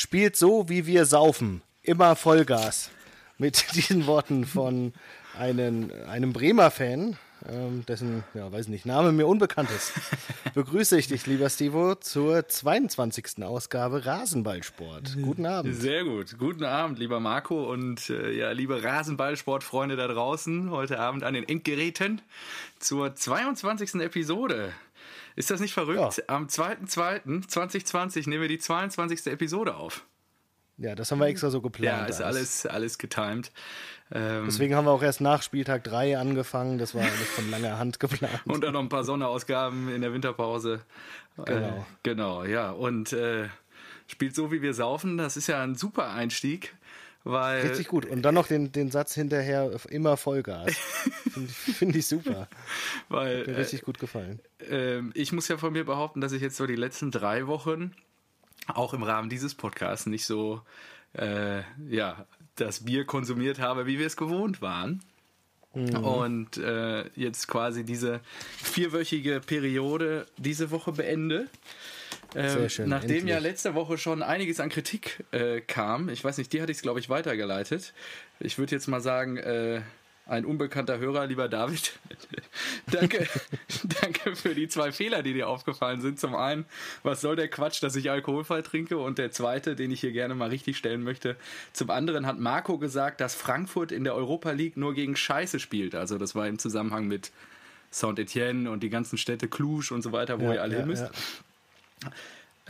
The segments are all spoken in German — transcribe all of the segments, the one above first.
Spielt so, wie wir saufen. Immer Vollgas. Mit diesen Worten von einem, einem Bremer Fan, ähm, dessen, ja, weiß nicht, Name mir unbekannt ist, begrüße ich dich, lieber Stivo, zur 22. Ausgabe Rasenballsport. Guten Abend. Sehr gut. Guten Abend, lieber Marco und äh, ja, liebe Rasenballsportfreunde da draußen, heute Abend an den Endgeräten zur 22. Episode. Ist das nicht verrückt? Ja. Am 2.2.2020 nehmen wir die 22. Episode auf. Ja, das haben wir extra so geplant. Ja, ist alles, alles getimed. Ähm, Deswegen haben wir auch erst nach Spieltag 3 angefangen. Das war nicht von langer Hand geplant. Und dann noch ein paar Sonderausgaben in der Winterpause. Genau. Äh, genau, ja. Und äh, spielt so, wie wir saufen. Das ist ja ein super Einstieg. Weil, Richtig gut. Und dann noch den, den Satz hinterher, immer Vollgas. Finde find ich super. Weil, Hat mir richtig äh, gut gefallen. Äh, ich muss ja von mir behaupten, dass ich jetzt so die letzten drei Wochen auch im Rahmen dieses Podcasts nicht so äh, ja, das Bier konsumiert habe, wie wir es gewohnt waren. Mhm. Und äh, jetzt quasi diese vierwöchige Periode diese Woche beende. Ähm, schön, nachdem endlich. ja letzte Woche schon einiges an Kritik äh, kam, ich weiß nicht, die hatte ich es, glaube ich, weitergeleitet. Ich würde jetzt mal sagen, äh, ein unbekannter Hörer, lieber David. danke, danke für die zwei Fehler, die dir aufgefallen sind. Zum einen, was soll der Quatsch, dass ich alkoholfrei trinke? Und der zweite, den ich hier gerne mal richtig stellen möchte. Zum anderen hat Marco gesagt, dass Frankfurt in der Europa League nur gegen Scheiße spielt. Also das war im Zusammenhang mit Saint-Etienne und die ganzen Städte Cluj und so weiter, wo ja, ihr alle ja, hin müsst. Ja.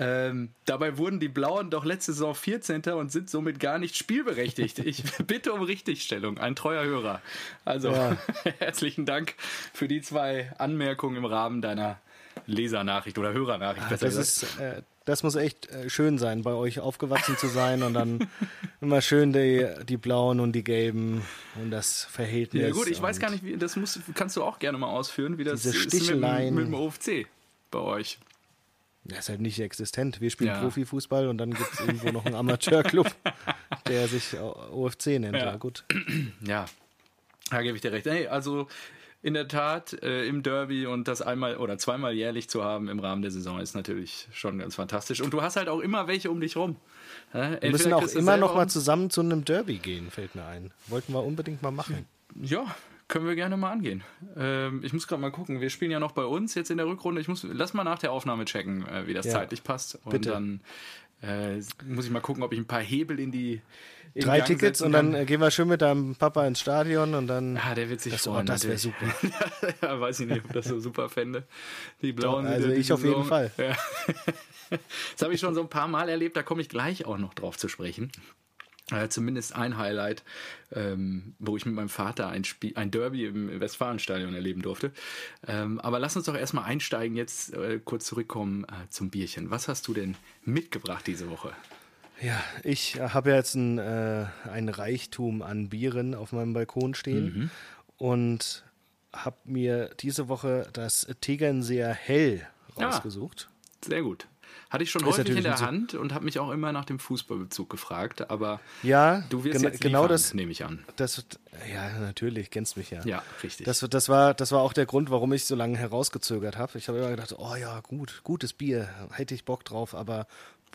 Ähm, dabei wurden die Blauen doch letzte Saison 14. und sind somit gar nicht spielberechtigt. Ich bitte um Richtigstellung, ein treuer Hörer. Also ja. herzlichen Dank für die zwei Anmerkungen im Rahmen deiner Lesernachricht oder Hörernachricht. Ach, das, ist, äh, das muss echt äh, schön sein, bei euch aufgewachsen zu sein und dann immer schön die, die Blauen und die Gelben und das Verhältnis. Ja gut, ich weiß gar nicht, wie das muss, kannst du auch gerne mal ausführen, wie das ist mit, mit dem OFC bei euch. Das ist halt nicht existent. Wir spielen ja. Profifußball und dann gibt es irgendwo noch einen Amateurclub, der sich OFC nennt. Ja, ja gut. Ja, da gebe ich dir recht. Hey, also in der Tat äh, im Derby und das einmal oder zweimal jährlich zu haben im Rahmen der Saison ist natürlich schon ganz fantastisch. Und du hast halt auch immer welche um dich rum. Ja, wir müssen auch immer noch mal zusammen zu einem Derby gehen, fällt mir ein. Wollten wir unbedingt mal machen. Ja, können wir gerne mal angehen. Ähm, ich muss gerade mal gucken. Wir spielen ja noch bei uns jetzt in der Rückrunde. Ich muss, lass mal nach der Aufnahme checken, äh, wie das ja. zeitlich passt. Und Bitte. dann äh, muss ich mal gucken, ob ich ein paar Hebel in die in Drei Tickets und dann äh, gehen wir schön mit deinem Papa ins Stadion und dann. Ah, der wird sich das, freuen. Oh, das wäre super. ja, weiß ich nicht, ob das so super fände. Die blauen. Doch, also ich auf jeden Fall. Ja. Das habe ich schon so ein paar Mal erlebt. Da komme ich gleich auch noch drauf zu sprechen. Äh, zumindest ein Highlight, ähm, wo ich mit meinem Vater ein, Spiel, ein Derby im Westfalenstadion erleben durfte. Ähm, aber lass uns doch erstmal einsteigen, jetzt äh, kurz zurückkommen äh, zum Bierchen. Was hast du denn mitgebracht diese Woche? Ja, ich habe jetzt ein, äh, ein Reichtum an Bieren auf meinem Balkon stehen mhm. und habe mir diese Woche das Tegernseer Hell ah, rausgesucht. Ah, sehr gut. Hatte ich schon ist häufig in der Hand und habe mich auch immer nach dem Fußballbezug gefragt, aber ja, du wirst jetzt genau liefern, das nehme ich an. Das, ja, natürlich, kennst mich ja. Ja, richtig. Das, das, war, das war auch der Grund, warum ich so lange herausgezögert habe. Ich habe immer gedacht, oh ja, gut, gutes Bier, hätte ich Bock drauf, aber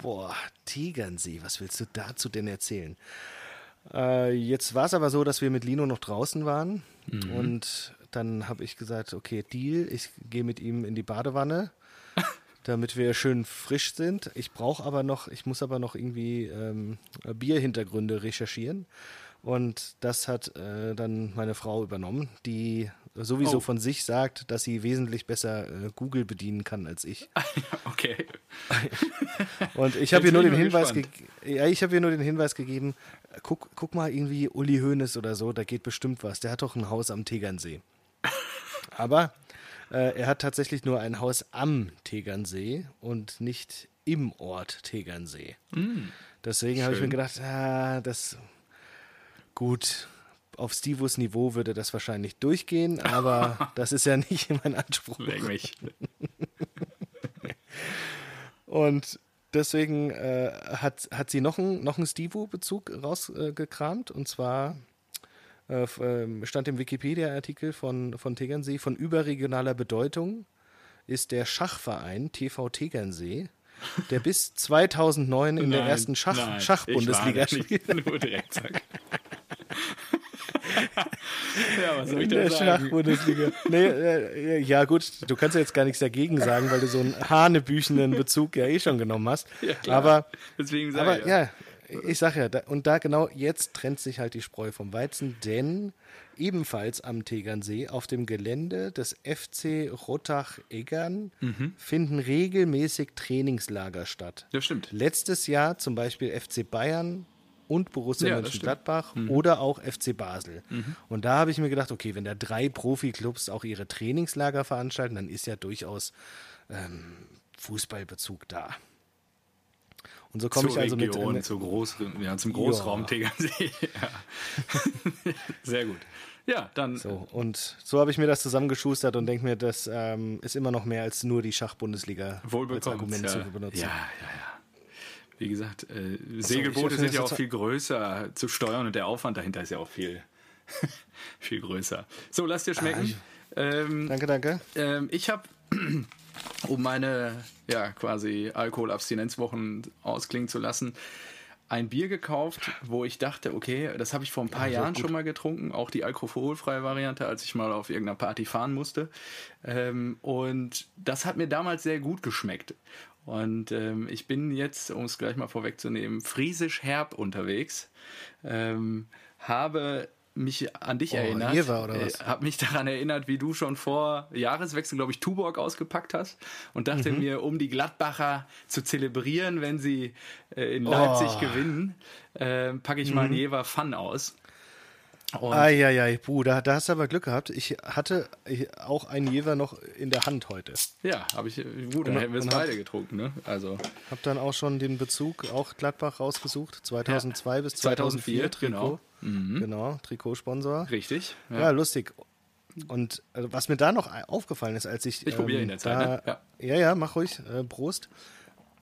boah, Tegernsee, was willst du dazu denn erzählen? Äh, jetzt war es aber so, dass wir mit Lino noch draußen waren mhm. und dann habe ich gesagt, okay, Deal, ich gehe mit ihm in die Badewanne damit wir schön frisch sind. Ich brauche aber noch, ich muss aber noch irgendwie ähm, Bierhintergründe recherchieren. Und das hat äh, dann meine Frau übernommen, die sowieso oh. von sich sagt, dass sie wesentlich besser äh, Google bedienen kann als ich. okay. Und ich habe ihr nur den Hinweis, ja, ich habe ihr nur den Hinweis gegeben. Guck, guck mal irgendwie Uli Hoeneß oder so, da geht bestimmt was. Der hat doch ein Haus am Tegernsee. Aber äh, er hat tatsächlich nur ein Haus am Tegernsee und nicht im Ort Tegernsee. Mm, Deswegen habe ich mir gedacht, ah, das gut. Auf Stivos Niveau würde das wahrscheinlich durchgehen, aber das ist ja nicht mein Anspruch. Leck mich. und deswegen äh, hat, hat sie noch einen noch Stivo-Bezug rausgekramt und zwar äh, ähm, stand im Wikipedia-Artikel von, von Tegernsee, von überregionaler Bedeutung ist der Schachverein TV Tegernsee der bis 2009 in der Nein, ersten Schach, Schachbundesliga spielt. ja, was soll ich der sagen? Schachbundesliga. Nee, äh, ja gut, du kannst ja jetzt gar nichts dagegen sagen, weil du so einen hanebüchenden Bezug ja eh schon genommen hast. Ja, klar. Aber, Deswegen sag aber ich ja, ich sag ja, da, und da genau jetzt trennt sich halt die Spreu vom Weizen, denn ebenfalls am Tegernsee auf dem Gelände des FC Rottach-Eggern Mhm. finden regelmäßig Trainingslager statt. Ja, stimmt. Letztes Jahr zum Beispiel FC Bayern und Borussia Ja, Mönchengladbach oder auch FC Basel. Und da habe ich mir gedacht, okay, wenn da drei Profiklubs auch ihre Trainingslager veranstalten, dann ist ja durchaus ähm, Fußballbezug da. Und so komme ich also mit. Äh, zu Groß, ja, zum Großraum Tegernsee. ja. Sehr gut. Ja, dann so, und so habe ich mir das zusammengeschustert und denke mir, das ähm, ist immer noch mehr als nur die Schachbundesliga als. Argument ja. zu benutzen. Ja, ja, ja. Wie gesagt, äh, Segelboote sind ja auch viel größer zu steuern und der Aufwand dahinter ist ja auch viel, viel größer. So, lass dir schmecken. ähm, Danke, danke. ähm, ich habe, um meine ja quasi Alkoholabstinenzwochen ausklingen zu lassen, ein Bier gekauft, wo ich dachte, okay, das habe ich vor ein paar Jahren schon mal getrunken, auch die alkoholfreie Variante, als ich mal auf irgendeiner Party fahren musste. Ähm, und das hat mir damals sehr gut geschmeckt. Und ähm, ich bin jetzt, um es gleich mal vorwegzunehmen, friesisch herb unterwegs. Ähm, habe mich an dich Oh, erinnert. Jever oder was? Äh, habe mich daran erinnert, wie du schon vor Jahreswechsel, glaube ich, Tuborg ausgepackt hast und dachte Mhm. mir, um die Gladbacher zu zelebrieren, wenn sie äh, in Leipzig Oh. gewinnen, äh, packe ich Mhm. mal einen Jever Fun aus. Eieiei, puh, da, da hast du aber Glück gehabt. Ich hatte auch einen Jever noch in der Hand heute. ja, habe ich, gut, dann Und- hätten wir es beide getrunken, ne? Also Hab dann auch schon den Bezug, auch Gladbach rausgesucht, 2002 bis 2004, 2004, Trikot. genau. Genau, Trikotsponsor. richtig. Ja, lustig. Und äh, was mir da noch aufgefallen ist, als ich. Ich probiere in der Zeit, da, ne? Ja. ja. ja, mach ruhig, äh, Prost.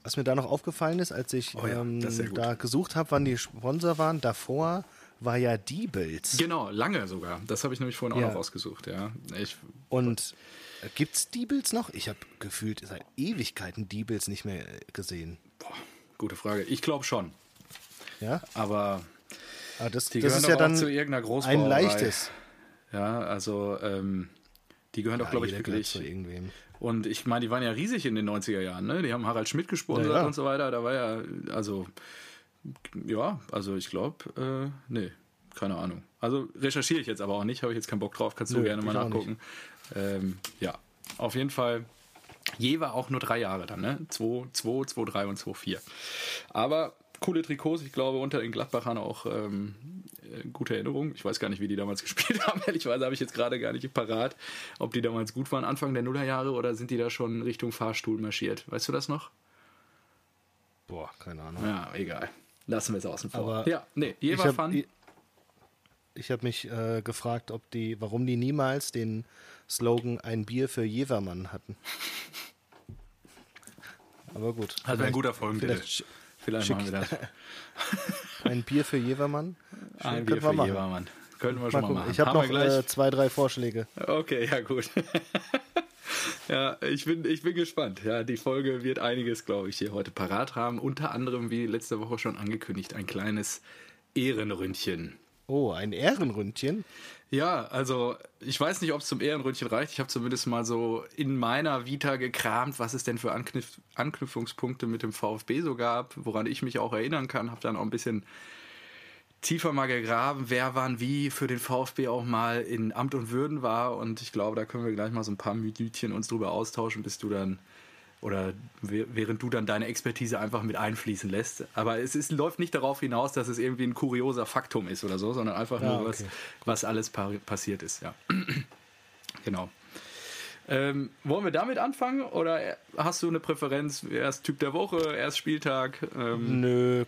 Was mir da noch aufgefallen ist, als ich Oh ja, ähm, da gesucht habe, wann die Sponsor waren, davor war ja Diebels. Genau, lange sogar. Das habe ich nämlich vorhin auch Ja. noch rausgesucht, ja. Ich, Und äh, gibt's Diebels noch? Ich habe gefühlt seit Ewigkeiten Diebels nicht mehr äh, gesehen. boah, gute Frage. Ich glaube schon. Ja, Aber aber das, die das ist ja auch dann zu irgendeiner ein leichtes. Ja, also ähm, die gehören doch, glaube ich, wirklich. zu irgendwem. Und ich meine, die waren ja riesig in den 90er Jahren, ne? Die haben Harald Schmidt gesponsert Ja, ja. und so weiter. Da war ja, also, ja, also ich glaube, äh, nee, keine Ahnung. Also recherchiere ich jetzt aber auch nicht, habe ich jetzt keinen Bock drauf, kannst du Nö, gerne mal auch nachgucken. Ähm, ja, auf jeden Fall. Je war auch nur drei Jahre dann, ne? 2, 2, 2, 3 und 2, 4. Aber coole Trikots, ich glaube, unter den Gladbachern auch ähm, äh, gute Erinnerung. Ich weiß gar nicht, wie die damals gespielt haben. Ehrlichweise habe ich jetzt gerade gar nicht parat, ob die damals gut waren, Anfang der Nullerjahre, oder sind die da schon Richtung Fahrstuhl marschiert? Weißt du das noch? Boah, keine Ahnung. Ja, egal. Lassen wir es außen vor. Aber ja, nee, Ich Jever habe Fun. ich hab mich äh, gefragt, ob die, warum die niemals den Slogan ein Bier für Jevermann hatten. Aber gut. Also ein guter Folgentitel. Vielleicht Vielleicht schick- machen wir das. ein Bier für Jevermann. Ein Könnten Bier für machen. Jevermann. Könnten wir Mal schon mal gucken. machen. Ich habe Haben wir noch äh, zwei, drei Vorschläge. Okay, ja gut. ja, ich bin, ich bin gespannt. Ja, die Folge wird einiges, glaube ich, hier heute parat haben. Unter anderem, wie letzte Woche schon angekündigt, ein kleines Ehrenründchen. Oh, ein Ehrenründchen. Ja, also ich weiß nicht, ob es zum Ehrenründchen reicht. Ich habe zumindest mal so in meiner Vita gekramt, was es denn für Anknüpf Anknüpfungspunkte mit dem VfB so gab, woran ich mich auch erinnern kann. Habe dann auch ein bisschen tiefer mal gegraben, wer wann wie für den VfB auch mal in Amt und Würden war. Und ich glaube, da können wir gleich mal so ein paar Minütchen uns drüber austauschen, bis du dann oder während du dann deine Expertise einfach mit einfließen lässt. Aber es ist, läuft nicht darauf hinaus, dass es irgendwie ein kurioser Faktum ist oder so, sondern einfach Ja, nur, was, okay. was alles pa passiert ist. Ja, genau. Ähm, wollen wir damit anfangen oder hast du eine Präferenz? Erst Typ der Woche, erst Spieltag? Ähm, Nö,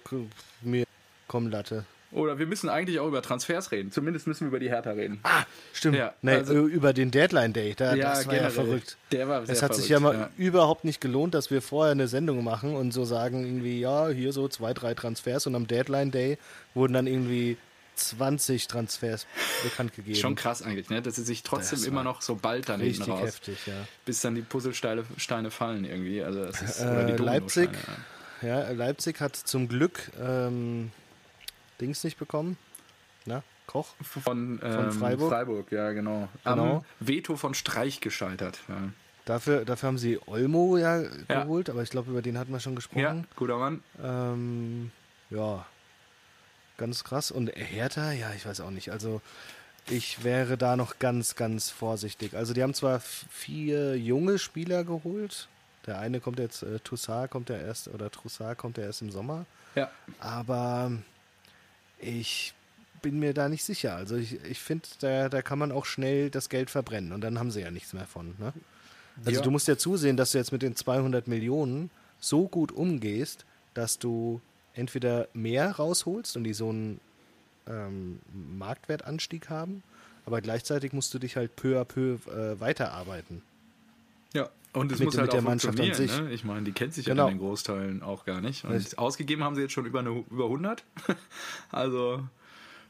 mir komm Latte. Oder wir müssen eigentlich auch über Transfers reden. Zumindest müssen wir über die Hertha reden. Ah, stimmt. Ja, nee, also- über den Deadline Day, da, das war ja generell. verrückt. Der war sehr Es hat sich verrückt, ja mal überhaupt nicht gelohnt, dass wir vorher eine Sendung machen und so sagen irgendwie, ja, hier so zwei, drei Transfers und am Deadline Day wurden dann irgendwie 20 Transfers bekannt gegeben. Schon krass eigentlich, ne? dass sie sich trotzdem immer noch so bald dann hinten Richtig raus, heftig, ja. bis dann die Puzzlesteine Steine fallen irgendwie. Also das ist, Äh, Leipzig, ja, Leipzig hat zum Glück ähm, Dings nicht bekommen. Na, Koch? ja. Von, ähm, Freiburg? Freiburg, ja genau. Genau. Am Veto von Streich gescheitert. Ja, Dafür, dafür haben sie Olmo ja, Ja. geholt, aber ich glaube, über den hatten wir schon ja gesprochen. guter Mann. Ähm, ja, ganz krass. Und Hertha, ja, ich weiß auch nicht. Also ich wäre da noch ganz, ganz vorsichtig. Also die haben zwar vier junge Spieler geholt. Der eine kommt jetzt, äh, Toussaint kommt ja erst, oder Troussard kommt ja erst im Sommer. Ja. Aber ich bin mir da nicht sicher. Also ich, ich finde, da, da kann man auch schnell das Geld verbrennen und dann haben sie ja nichts mehr von. Ne? Also Ja. du musst ja zusehen, dass du jetzt mit den 200 Millionen so gut umgehst, dass du entweder mehr rausholst und die so einen ähm, Marktwertanstieg haben, aber gleichzeitig musst du dich halt peu à peu äh, weiterarbeiten. Ja, und es Mit- muss halt mit der auch Mannschaft an funktionieren. sich. Ne? Ich meine, die kennt sich Genau. ja in den Großteilen auch gar nicht. Und Richtig. ausgegeben haben sie jetzt schon über, eine, über 100. also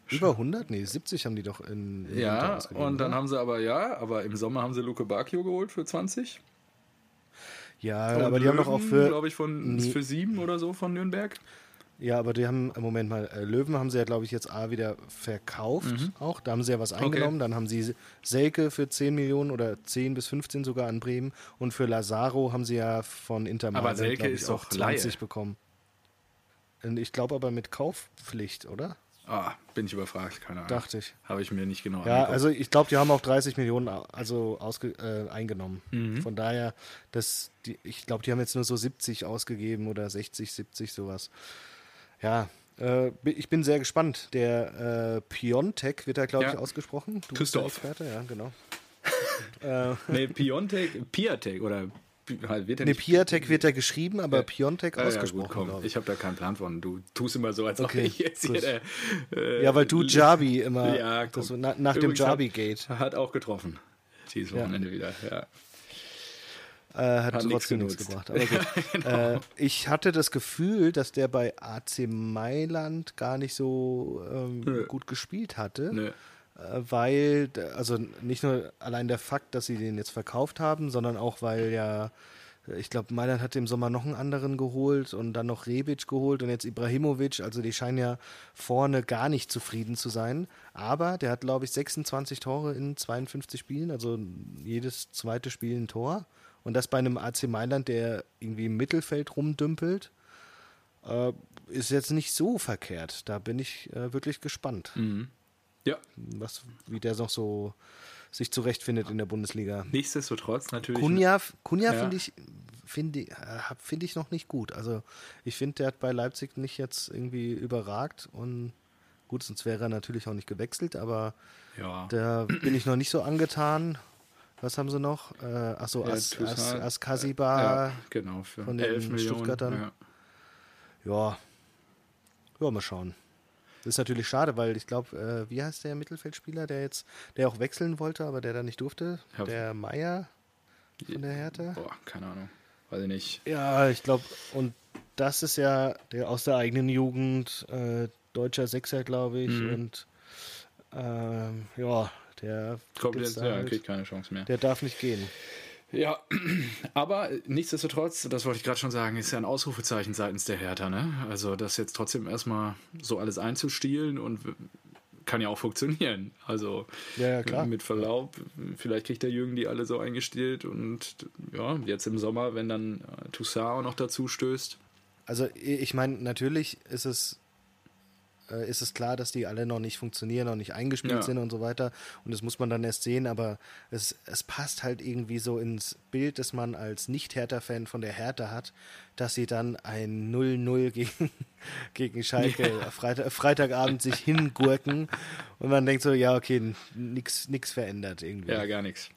Über 100? Nee, 70 haben die doch in, in ja, und dann oder? haben sie aber ja, aber im Sommer haben sie Luke Bacchio geholt für 20. Ja, Und aber die haben doch auch für glaube ich, von, Nee. für sieben oder so von Nürnberg. Ja, aber die haben, Moment mal, äh, Löwen haben sie ja, glaube ich, jetzt A wieder verkauft auch. Da haben sie ja was eingenommen. Dann haben sie Selke für 10 Millionen oder 10 bis 15 sogar an Bremen. Und für Lazaro haben sie ja von Inter Aber Mailand, Selke glaub ich, ist auch doch 20 Laie. bekommen. Und ich glaube aber mit Kaufpflicht, oder? Ah, bin ich überfragt, keine Ahnung. Dachte ich. Habe ich mir nicht genau Ja, angeguckt. also ich glaube, die haben auch 30 Millionen also ausge, äh, eingenommen. Mhm. Von daher, das, die, ich glaube, die haben jetzt nur so 70 ausgegeben oder 60, 70, sowas. Ja, äh, ich bin sehr gespannt. Der äh, Piontek wird da, glaube ich, Ja. ausgesprochen. Du Christoph. bist der Experte, ja, genau. äh, Nee, Piontek, Piatek oder halt wird er ne, nicht. Piatek wird da geschrieben, aber Ja. Piontek Ah, ja, ausgesprochen, gut, komm. glaube ich. Habe da keinen Plan von. Du tust immer so, als ob Okay, ich jetzt hier gut. der, äh, Ja, weil du Jabi immer, Ja, das, na, nach dem Übrigens hat- Jabi-Gate, Hat auch getroffen. Dieses Ja. Wochenende wieder, ja. Äh, hat, Hat trotzdem nichts gebracht. Aber gut. Genau. äh, ich hatte das Gefühl, dass der bei AC Mailand gar nicht so ähm, gut gespielt hatte. Nö. Äh, weil, also nicht nur allein der Fakt, dass sie den jetzt verkauft haben, sondern auch, weil ja, äh, ich glaube, Mailand hat im Sommer noch einen anderen geholt und dann noch Rebic geholt und jetzt Ibrahimovic. Also die scheinen ja vorne gar nicht zufrieden zu sein. Aber der hat, glaube ich, 26 Tore in 52 Spielen, also jedes zweite Spiel ein Tor. Und das bei einem AC Mailand, der irgendwie im Mittelfeld rumdümpelt, äh, ist jetzt nicht so verkehrt. Da bin ich äh, wirklich gespannt Mhm. Ja, was, wie der noch so sich zurechtfindet in der Bundesliga. nichtsdestotrotz natürlich. Kunja, Kunja Ja. finde ich, finde ich, äh, finde ich noch nicht gut. Also ich finde, der hat bei Leipzig nicht jetzt irgendwie überragt und gut, sonst wäre er natürlich auch nicht gewechselt, aber Ja. da bin ich noch nicht so angetan. Was haben sie noch? Äh, achso, Ja, As, As, Askasiba. ja, genau, für von den 11 Millionen. Stuttgartern. Ja. Ja. Ja, mal schauen. Das ist natürlich schade, weil ich glaube, äh, wie heißt der Mittelfeldspieler, der jetzt, der auch wechseln wollte, aber der da nicht durfte? Ja. Der Meier von der Hertha? Boah, keine Ahnung. Weiß ich nicht. Ja, ich glaube, und das ist ja der aus der eigenen Jugend, äh, deutscher Sechser, glaube ich, Mhm. und ähm, ja, der, Kommt jetzt ja, halt- kriegt keine Chance mehr. der darf nicht gehen. Ja, aber nichtsdestotrotz, das wollte ich gerade schon sagen, ist ja ein Ausrufezeichen seitens der Hertha, ne? Also das jetzt trotzdem erstmal so alles einzustielen und kann ja auch funktionieren. Also Ja, ja, mit Verlaub, vielleicht kriegt der Jürgen die alle so eingestellt und ja, jetzt im Sommer, wenn dann äh, Toussaint auch noch dazu stößt. Also ich meine, natürlich ist es, äh, ist es klar, dass die alle noch nicht funktionieren, noch nicht eingespielt Ja. sind und so weiter. Und das muss man dann erst sehen, aber es, es passt halt irgendwie so ins Bild, das man als Nicht-Hertha-Fan von der Hertha hat, dass sie dann ein 0-0 gegen, gegen Schalke Freitag, Freitagabend sich hingurken und man denkt so, ja, okay, nichts nix verändert irgendwie. Ja, gar nichts.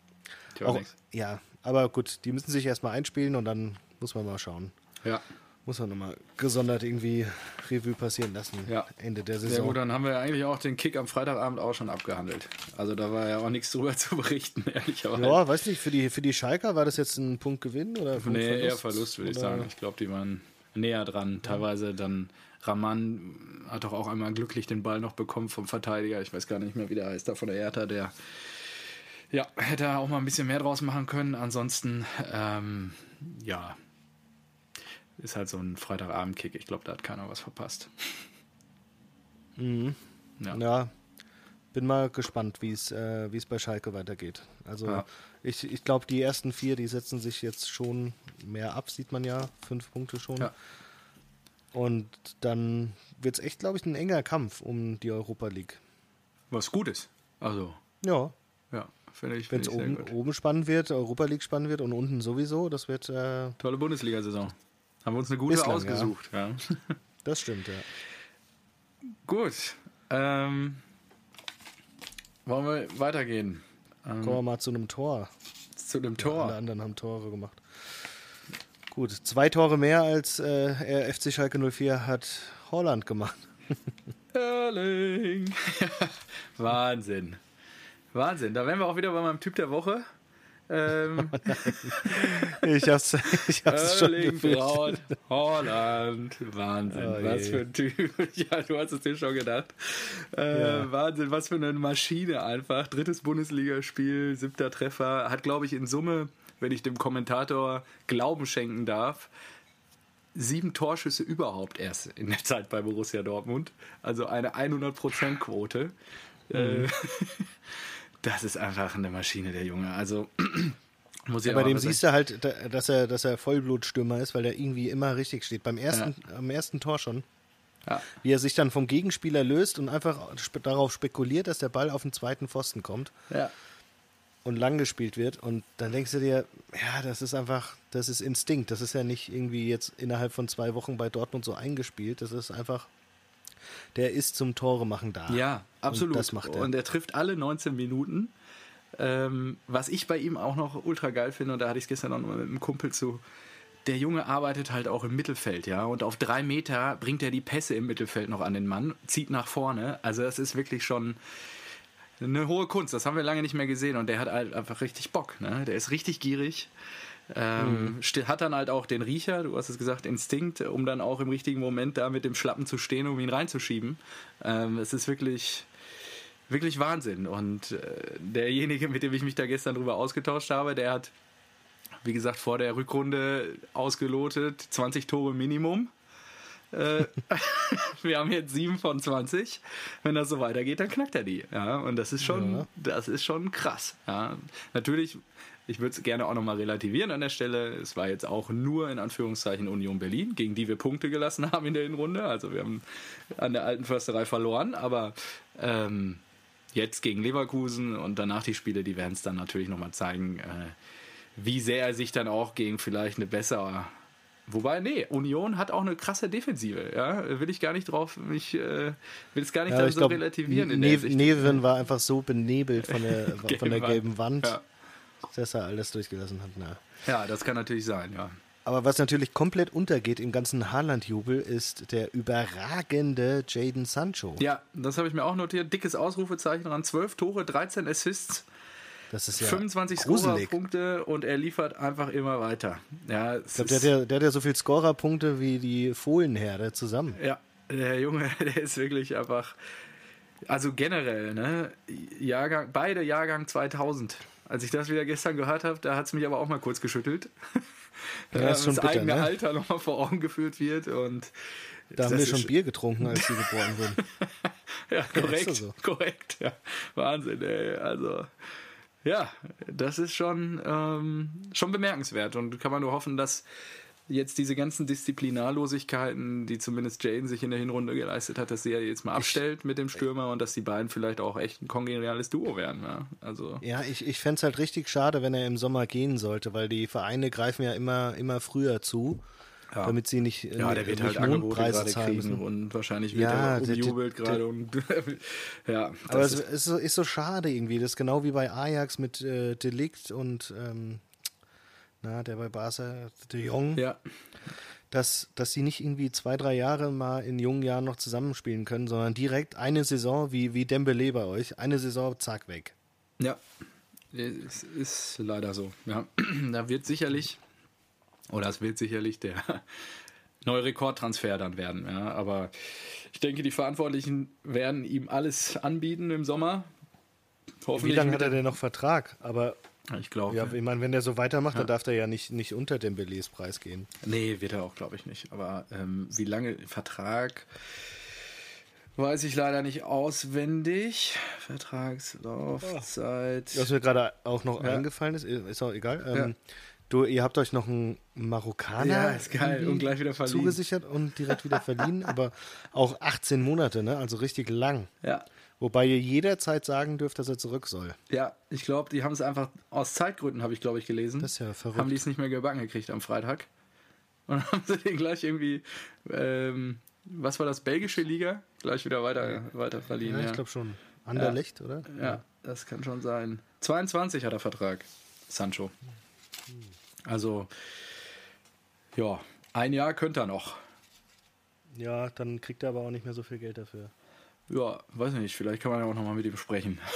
ja, aber gut, die müssen sich erstmal einspielen und dann muss man mal schauen. Ja. Muss man nochmal gesondert irgendwie Revue passieren lassen. Ja. Ende der Sehr Saison. gut, dann haben wir eigentlich auch den Kick am Freitagabend auch schon abgehandelt. Also da war ja auch nichts drüber zu berichten, ehrlicherweise. ja, weiß nicht, für die, für die Schalker war das jetzt ein Punkt Gewinn oder Punkt Nee, eher Verlust, würde ich sagen. Ich glaube, die waren näher dran. Teilweise dann Raman hat doch auch einmal glücklich den Ball noch bekommen vom Verteidiger. Ich weiß gar nicht mehr, wie der heißt, da von der Hertha, der ja, hätte auch mal ein bisschen mehr draus machen können. Ansonsten, ähm, ja, ist halt so ein Freitagabend-Kick. Ich glaube, da hat keiner was verpasst. Mhm. Ja. ja. bin mal gespannt, wie es äh, es bei Schalke weitergeht. Also ja. ich, ich glaube, die ersten vier, die setzen sich jetzt schon mehr ab, sieht man ja. Fünf Punkte schon. Ja. Und dann wird es echt, glaube ich, ein enger Kampf um die Europa League. Was gut ist. Also. Ja. Ja, finde ich. Wenn es oben, oben spannend wird, Europa League spannend wird und unten sowieso, das wird. Äh, Tolle Bundesliga-Saison. Haben wir uns eine gute Bislang, ausgesucht. Ja. ja. das stimmt, ja. Gut. Ähm, wollen wir weitergehen? Ähm, Kommen wir mal zu einem Tor. Zu einem Tor. Ja, alle anderen haben Tore gemacht. Gut, zwei Tore mehr als äh, FC Schalke 04 hat Holland gemacht. Erling. Wahnsinn. Wahnsinn. Da wären wir auch wieder bei meinem Typ der Woche. Ähm, ich hab's, ich hab's Erling schon Braut, Holland. Wahnsinn, oh was für ein Typ. Ja, du hast es dir schon gedacht. Äh, ja. Wahnsinn, was für eine Maschine einfach. Drittes Bundesligaspiel, siebter Treffer. Hat, glaube ich, in Summe, wenn ich dem Kommentator Glauben schenken darf, sieben Torschüsse überhaupt erst in der Zeit bei Borussia Dortmund. Also eine 100%-Quote. Mhm. Äh, das ist einfach eine Maschine, der Junge. Also muss ich ja, Bei dem siehst du halt, dass er, dass er Vollblutstürmer ist, weil er irgendwie immer richtig steht. Beim ersten, ja. am ersten Tor schon. Ja. Wie er sich dann vom Gegenspieler löst und einfach darauf spekuliert, dass der Ball auf den zweiten Pfosten kommt. Ja. Und lang gespielt wird. Und dann denkst du dir, ja, das ist einfach, das ist Instinkt. Das ist ja nicht irgendwie jetzt innerhalb von zwei Wochen bei Dortmund so eingespielt. Das ist einfach der ist zum Tore machen da. Ja, absolut. Und das macht er. Und er trifft alle 19 Minuten. Ähm, was ich bei ihm auch noch ultra geil finde, und da hatte ich es gestern noch mal mit einem Kumpel zu, der Junge arbeitet halt auch im Mittelfeld, ja. Und auf drei Meter bringt er die Pässe im Mittelfeld noch an den Mann, zieht nach vorne. Also das ist wirklich schon eine hohe Kunst. Das haben wir lange nicht mehr gesehen und der hat halt einfach richtig Bock. Ne? Der ist richtig gierig. Ähm, mhm. Hat dann halt auch den Riecher, du hast es gesagt, Instinkt, um dann auch im richtigen Moment da mit dem Schlappen zu stehen, um ihn reinzuschieben. Ähm, es ist wirklich, wirklich Wahnsinn. Und äh, derjenige, mit dem ich mich da gestern drüber ausgetauscht habe, der hat, wie gesagt, vor der Rückrunde ausgelotet 20 Tore Minimum. Äh, wir haben jetzt 7 von 20. Wenn das so weitergeht, dann knackt er die. Ja, und das ist schon, ja. das ist schon krass. Ja, natürlich ich würde es gerne auch nochmal relativieren an der Stelle. Es war jetzt auch nur in Anführungszeichen Union Berlin, gegen die wir Punkte gelassen haben in der Hinrunde. Also wir haben an der alten Försterei verloren, aber ähm, jetzt gegen Leverkusen und danach die Spiele, die werden es dann natürlich nochmal zeigen, äh, wie sehr er sich dann auch gegen vielleicht eine bessere Wobei, nee, Union hat auch eine krasse Defensive, ja. Will ich gar nicht drauf, mich, äh, will es gar nicht ja, so glaub, relativieren. Ne Neven war einfach so benebelt von der, von der gelben Wand. Ja dass er alles durchgelassen hat. Na. Ja, das kann natürlich sein, ja. Aber was natürlich komplett untergeht im ganzen Haaland-Jubel ist der überragende Jaden Sancho. Ja, das habe ich mir auch notiert. Dickes Ausrufezeichen dran. 12 Tore, 13 Assists. Das ist ja 25 Scorerpunkte und er liefert einfach immer weiter. Ja, ich glaube, der, der, der, hat ja so viele Scorerpunkte wie die Fohlenherde zusammen. Ja, der Junge, der ist wirklich einfach. Also generell, ne? Jahrgang, beide Jahrgang 2000. Als ich das wieder gestern gehört habe, da hat es mich aber auch mal kurz geschüttelt. Ja, das, das eigene ne? Alter nochmal vor Augen geführt wird. Und da haben wir schon Bier getrunken, als sie geboren wurden. ja, korrekt. Ja, so. Korrekt, ja. Wahnsinn, ey. Also, ja, das ist schon, ähm, schon bemerkenswert und kann man nur hoffen, dass jetzt diese ganzen Disziplinarlosigkeiten, die zumindest Jaden sich in der Hinrunde geleistet hat, dass sie ja jetzt mal abstellt mit dem Stürmer und dass die beiden vielleicht auch echt ein kongeniales Duo werden. Ja, also. ja ich, ich fände es halt richtig schade, wenn er im Sommer gehen sollte, weil die Vereine greifen ja immer, immer früher zu. Ja. damit sie nicht ja der wird halt Angebote gerade kriegen und wahrscheinlich wird ja, er umjubelt gerade und ja aber es ist, so, ist so schade irgendwie das ist genau wie bei Ajax mit äh, Delikt und ähm, na, der bei Barca, de Jong, ja. dass, dass sie nicht irgendwie zwei, drei Jahre mal in jungen Jahren noch zusammenspielen können, sondern direkt eine Saison wie, wie Dembele bei euch, eine Saison, zack, weg. Ja, es ist leider so. Ja. Da wird sicherlich, oder es wird sicherlich der neuer Rekordtransfer dann werden. Ja. Aber ich denke, die Verantwortlichen werden ihm alles anbieten im Sommer. Wie lange hat er denn noch Vertrag? Aber ich glaube. Ja, ich meine, wenn er so weitermacht, ja. dann darf er ja nicht, nicht unter dem Belees-Preis gehen. Nee, wird er auch, glaube ich, nicht. Aber ähm, wie lange Vertrag weiß ich leider nicht auswendig. Vertragslaufzeit. Was mir gerade auch noch ja. eingefallen ist, ist auch egal. Ähm, Du, ihr habt euch noch einen Marokkaner ja, ist geil. Und gleich wieder verliehen. zugesichert und direkt wieder verliehen, aber auch 18 Monate, ne? also richtig lang. Ja. Wobei ihr jederzeit sagen dürft, dass er zurück soll. Ja, ich glaube, die haben es einfach aus Zeitgründen, habe ich glaube ich gelesen. Das ist ja verrückt. Haben die es nicht mehr gebacken gekriegt am Freitag. Und haben sie den gleich irgendwie, ähm, was war das, belgische Liga? Gleich wieder weiter, weiter verliehen. Ja, ich glaube schon. Anderlecht, ja. oder? Ja, ja, das kann schon sein. 22 hat er Vertrag, Sancho. Also, ja, ein Jahr könnte er noch. Ja, dann kriegt er aber auch nicht mehr so viel Geld dafür. Ja, weiß nicht, vielleicht kann man ja auch nochmal mit ihm sprechen.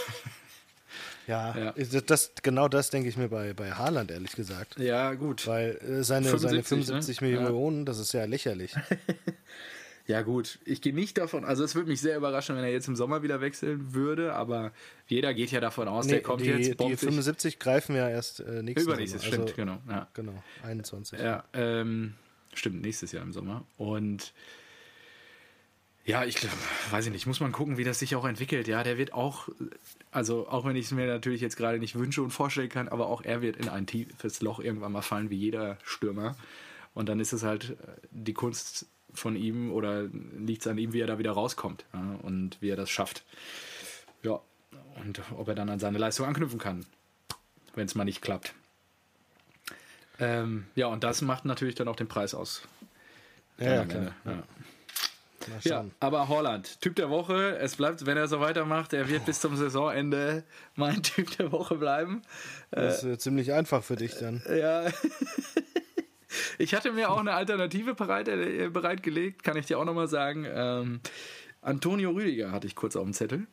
Ja, ja. Das, genau das denke ich mir bei, bei Haaland, ehrlich gesagt. Ja, gut. Weil äh, seine 75, seine 75 ne? Millionen, ja. das ist ja lächerlich. ja, gut. Ich gehe nicht davon, also es würde mich sehr überraschen, wenn er jetzt im Sommer wieder wechseln würde, aber jeder geht ja davon aus, nee, der kommt die, jetzt. Die 75 greifen ja erst äh, nächstes Jahr. Übernächstes, also, stimmt, genau. Ja. Genau, 21. Ja, ähm, stimmt, nächstes Jahr im Sommer. Und ja, ich glaube, weiß ich nicht, muss man gucken, wie das sich auch entwickelt. Ja, der wird auch, also auch wenn ich es mir natürlich jetzt gerade nicht wünsche und vorstellen kann, aber auch er wird in ein tiefes Loch irgendwann mal fallen, wie jeder Stürmer. Und dann ist es halt äh, die Kunst von ihm oder liegt es an ihm, wie er da wieder rauskommt ja, und wie er das schafft. Ja, und ob er dann an seine Leistung anknüpfen kann, wenn es mal nicht klappt. Ähm, ja, und das macht natürlich dann auch den Preis aus. Ja, ja, ja. ja. Ja, aber Holland, Typ der Woche. Es bleibt, wenn er so weitermacht, er wird oh. bis zum Saisonende mein Typ der Woche bleiben. Das ist äh, ziemlich einfach für dich dann. Ja. ich hatte mir auch eine Alternative bereit, äh, bereitgelegt, kann ich dir auch nochmal sagen. Ähm, Antonio Rüdiger hatte ich kurz auf dem Zettel.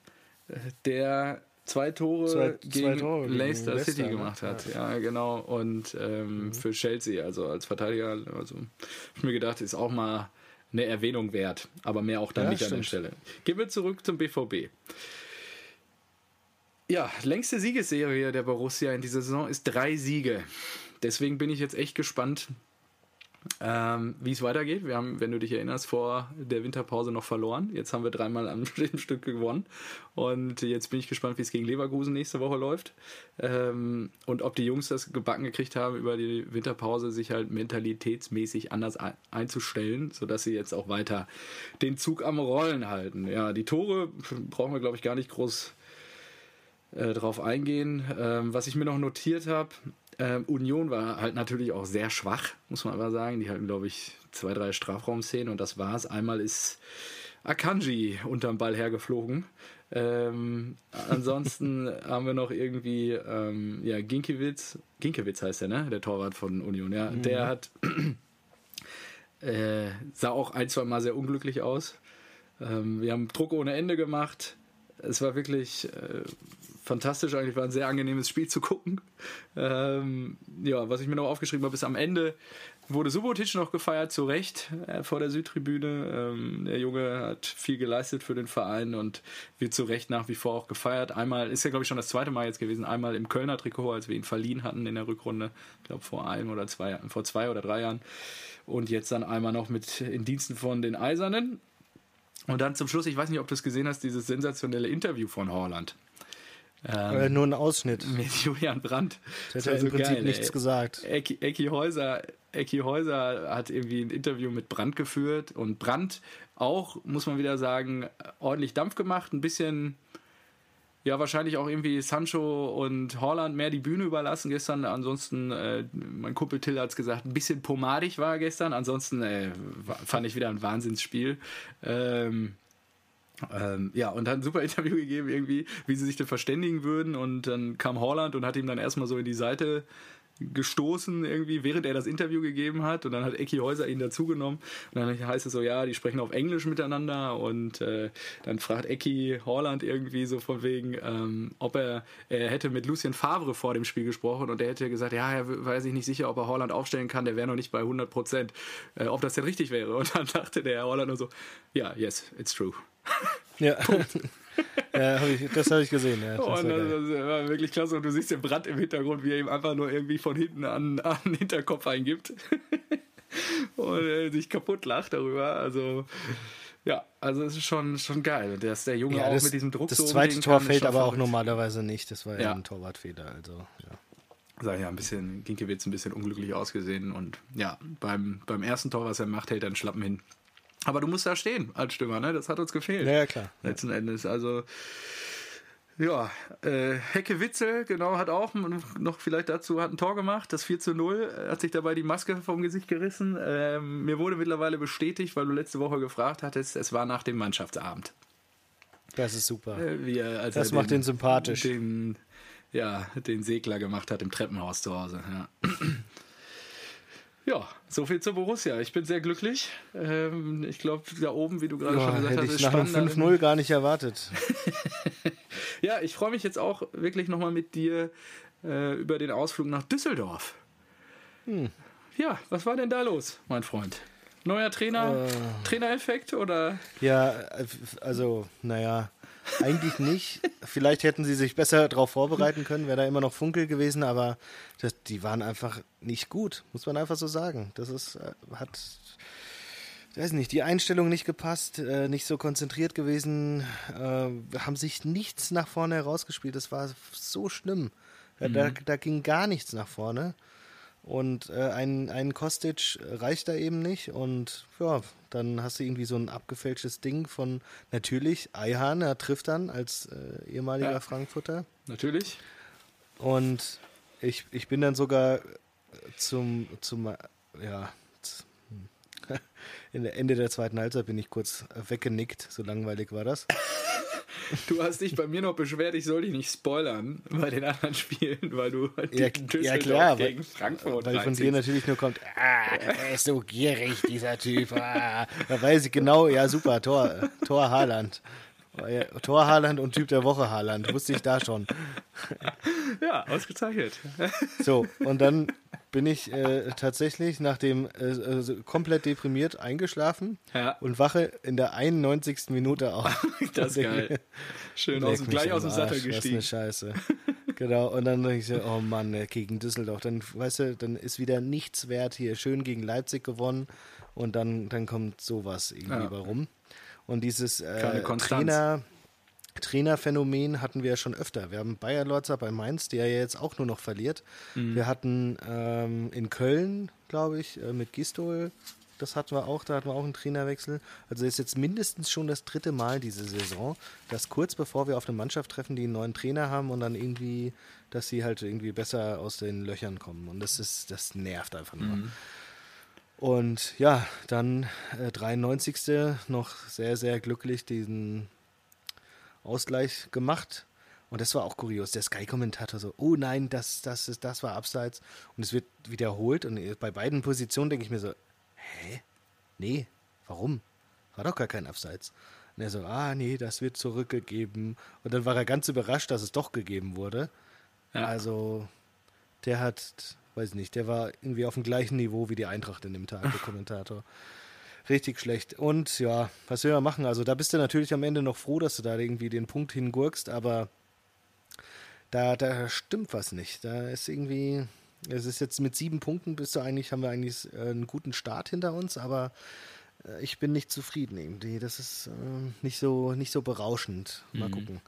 Äh, der zwei Tore zwei, gegen, zwei Tore gegen Leicester, Leicester City ne? gemacht hat. Ja, ja genau. Und ähm, mhm. für Chelsea, also als Verteidiger, also ich mir gedacht, ist auch mal eine Erwähnung wert, aber mehr auch dann ja, nicht stimmt. an der Stelle. Gehen wir zurück zum BVB. Ja, längste Siegesserie der Borussia in dieser Saison ist drei Siege. Deswegen bin ich jetzt echt gespannt, ähm, wie es weitergeht. Wir haben, wenn du dich erinnerst, vor der Winterpause noch verloren. Jetzt haben wir dreimal am Stück gewonnen. Und jetzt bin ich gespannt, wie es gegen Leverkusen nächste Woche läuft. Ähm, und ob die Jungs das gebacken gekriegt haben, über die Winterpause sich halt mentalitätsmäßig anders einzustellen, sodass sie jetzt auch weiter den Zug am Rollen halten. Ja, die Tore brauchen wir, glaube ich, gar nicht groß äh, drauf eingehen. Ähm, was ich mir noch notiert habe, ähm, Union war halt natürlich auch sehr schwach, muss man aber sagen. Die hatten, glaube ich, zwei, drei Strafraumszenen und das war's. Einmal ist Akanji unterm Ball hergeflogen. Ähm, ansonsten haben wir noch irgendwie, ähm, ja, Ginkiewicz, Ginkiewicz heißt der, ne? Der Torwart von Union, ja. Mhm. Der hat, äh, sah auch ein, zwei Mal sehr unglücklich aus. Ähm, wir haben Druck ohne Ende gemacht. Es war wirklich äh, fantastisch eigentlich, war ein sehr angenehmes Spiel zu gucken. Ähm, ja, was ich mir noch aufgeschrieben habe, ist am Ende wurde Subotic noch gefeiert, zu Recht, äh, vor der Südtribüne. Ähm, der Junge hat viel geleistet für den Verein und wird zu Recht nach wie vor auch gefeiert. Einmal, ist ja glaube ich schon das zweite Mal jetzt gewesen, einmal im Kölner Trikot, als wir ihn verliehen hatten in der Rückrunde, ich glaube vor einem oder zwei, vor zwei oder drei Jahren. Und jetzt dann einmal noch mit in Diensten von den Eisernen. Und dann zum Schluss, ich weiß nicht, ob du es gesehen hast, dieses sensationelle Interview von Horland. Ähm, äh, nur ein Ausschnitt. Mit Julian Brandt. Der hat ja im Prinzip geil, nichts ey. gesagt. Ecki, Ecki, Häuser, Ecki Häuser hat irgendwie ein Interview mit Brandt geführt und Brandt auch, muss man wieder sagen, ordentlich Dampf gemacht, ein bisschen, ja, wahrscheinlich auch irgendwie Sancho und Holland mehr die Bühne überlassen gestern. Ansonsten, äh, mein Kumpel Till hat es gesagt, ein bisschen pomadig war gestern. Ansonsten äh, fand ich wieder ein Wahnsinnsspiel. Ähm, ähm, ja, und hat ein super Interview gegeben, irgendwie, wie sie sich denn verständigen würden. Und dann kam Holland und hat ihm dann erstmal so in die Seite gestoßen irgendwie, während er das Interview gegeben hat. Und dann hat Eki Häuser ihn dazugenommen. Und dann heißt es so, ja, die sprechen auf Englisch miteinander. Und äh, dann fragt Eki Horland irgendwie so von wegen, ähm, ob er, er hätte mit Lucien Favre vor dem Spiel gesprochen. Und er hätte gesagt, ja, er weiß sich nicht sicher, ob er Horland aufstellen kann. Der wäre noch nicht bei 100 Prozent, äh, ob das denn richtig wäre. Und dann dachte der Horland nur so, ja, yes, it's true. Ja. ja, hab ich, das habe ich gesehen. Ja, das, und war das, war wirklich klasse. Und du siehst den Brand im Hintergrund, wie er ihm einfach nur irgendwie von hinten an, an den Hinterkopf eingibt. und er sich kaputt lacht darüber. Also, ja, also es ist schon, schon geil. Dass der Junge ja, auch das, mit diesem Druck das so zweite Tor kann, fällt aber auch verrückt. normalerweise nicht. Das war ja ein Torwartfehler. Also, ja. Sah ja ein bisschen, Ginkiewicz ein bisschen unglücklich ausgesehen. Und ja, beim, beim ersten Tor, was er macht, hält er einen Schlappen hin. Aber du musst da stehen als Stürmer, ne? Das hat uns gefehlt. ja, klar. letzten Endes. Also ja, äh, Hecke Witzel, genau, hat auch noch vielleicht dazu, hat ein Tor gemacht, das 4 zu 0, äh, hat sich dabei die Maske vom Gesicht gerissen. Ähm, mir wurde mittlerweile bestätigt, weil du letzte Woche gefragt hattest, es war nach dem Mannschaftsabend. Das ist super. Äh, wie er, als Das er macht ihn sympathisch. Den, ja, den Segler gemacht hat im Treppenhaus zu Hause. Ja. Ja, so viel zu Borussia. Ich bin sehr glücklich. Ähm, ich glaube, da oben, wie du gerade schon Ja, gesagt hätte hast, ich nach einem spannender. 5-0 gar nicht erwartet. Ja, ich freue mich jetzt auch wirklich nochmal mit dir äh, über den Ausflug nach Düsseldorf. Hm. Ja, was war denn da los, mein Freund? Neuer Trainer, Äh. Trainereffekt oder? Ja, äh, also, naja, eigentlich nicht. Vielleicht hätten sie sich besser darauf vorbereiten können, wäre da immer noch Funkel gewesen, aber das, die waren einfach nicht gut, muss man einfach so sagen. Das ist, äh, hat, weiß nicht, die Einstellung nicht gepasst, äh, nicht so konzentriert gewesen, äh, haben sich nichts nach vorne herausgespielt. Das war so schlimm. Ja, da, da ging gar nichts nach vorne. Und äh, ein, ein Kostic reicht da eben nicht. Und ja, dann hast du irgendwie so ein abgefälschtes Ding von natürlich Eihahn, er trifft dann als äh, ehemaliger Ja. Frankfurter. Natürlich. Und ich, ich bin dann sogar zum, zum ja, in der Ende der zweiten Halbzeit bin ich kurz weggenickt, so langweilig war das. Du hast dich bei mir noch beschwert, ich soll dich nicht spoilern bei den anderen Spielen, weil du Ja, gegen ja, Düsseldorf klar, weil- gegen Frankfurt Weil von dir natürlich nur kommt, ah, er ist so gierig, dieser Typ. Ah. Da weiß ich genau, ja super, Tor, Tor Haaland. Tor Haaland und Typ der Woche Haaland, wusste ich da schon. Ja, ausgezeichnet. So, und dann bin ich äh, tatsächlich nach dem äh, äh, so komplett deprimiert eingeschlafen Ja. und wache in der 91. Minute auf. Das ist geil. Schön aus, dem- gleich aus dem Sattel Arsch, Was gestiegen. eine Scheiße. genau, und dann denke ich so, oh Mann, gegen Düsseldorf. Dann, weißt du, dann ist wieder nichts wert hier. Schön gegen Leipzig gewonnen und dann, dann kommt sowas irgendwie Ja. rum. Und dieses äh. Trainer, Trainerphänomen hatten wir ja schon öfter. Wir haben Bayer Lorzer bei Mainz, der ja jetzt auch nur noch verliert. Mhm. Wir hatten ähm, in Köln, glaube ich, äh, mit Gistol, das hatten wir auch, da hatten wir auch einen Trainerwechsel. Also ist jetzt mindestens schon das dritte Mal diese Saison, dass kurz bevor wir auf eine Mannschaft treffen, die einen neuen Trainer haben und dann irgendwie, dass sie halt irgendwie besser aus den Löchern kommen. Und das ist, das nervt einfach nur. Mhm. Und ja, dann äh, 93. noch sehr, sehr glücklich diesen Ausgleich gemacht. Und das war auch kurios. Der Sky-Kommentator so, oh nein, das, das, ist, das war abseits. Und es wird wiederholt. Und bei beiden Positionen denke ich mir so, hä? Nee, warum? War doch gar kein Abseits. Und er so, ah nee, das wird zurückgegeben. Und dann war er ganz überrascht, dass es doch gegeben wurde. Ja. Also, der hat, weiß nicht, der war irgendwie auf dem gleichen Niveau wie die Eintracht in dem Tag, der Kommentator. Richtig schlecht. Und ja, was will man machen? Also, da bist du natürlich am Ende noch froh, dass du da irgendwie den Punkt hingurkst, aber da, da stimmt was nicht. Da ist irgendwie, es ist jetzt mit sieben Punkten bist du eigentlich, haben wir eigentlich äh, einen guten Start hinter uns, aber äh, ich bin nicht zufrieden irgendwie. Das ist äh, nicht so nicht so berauschend. Mal gucken.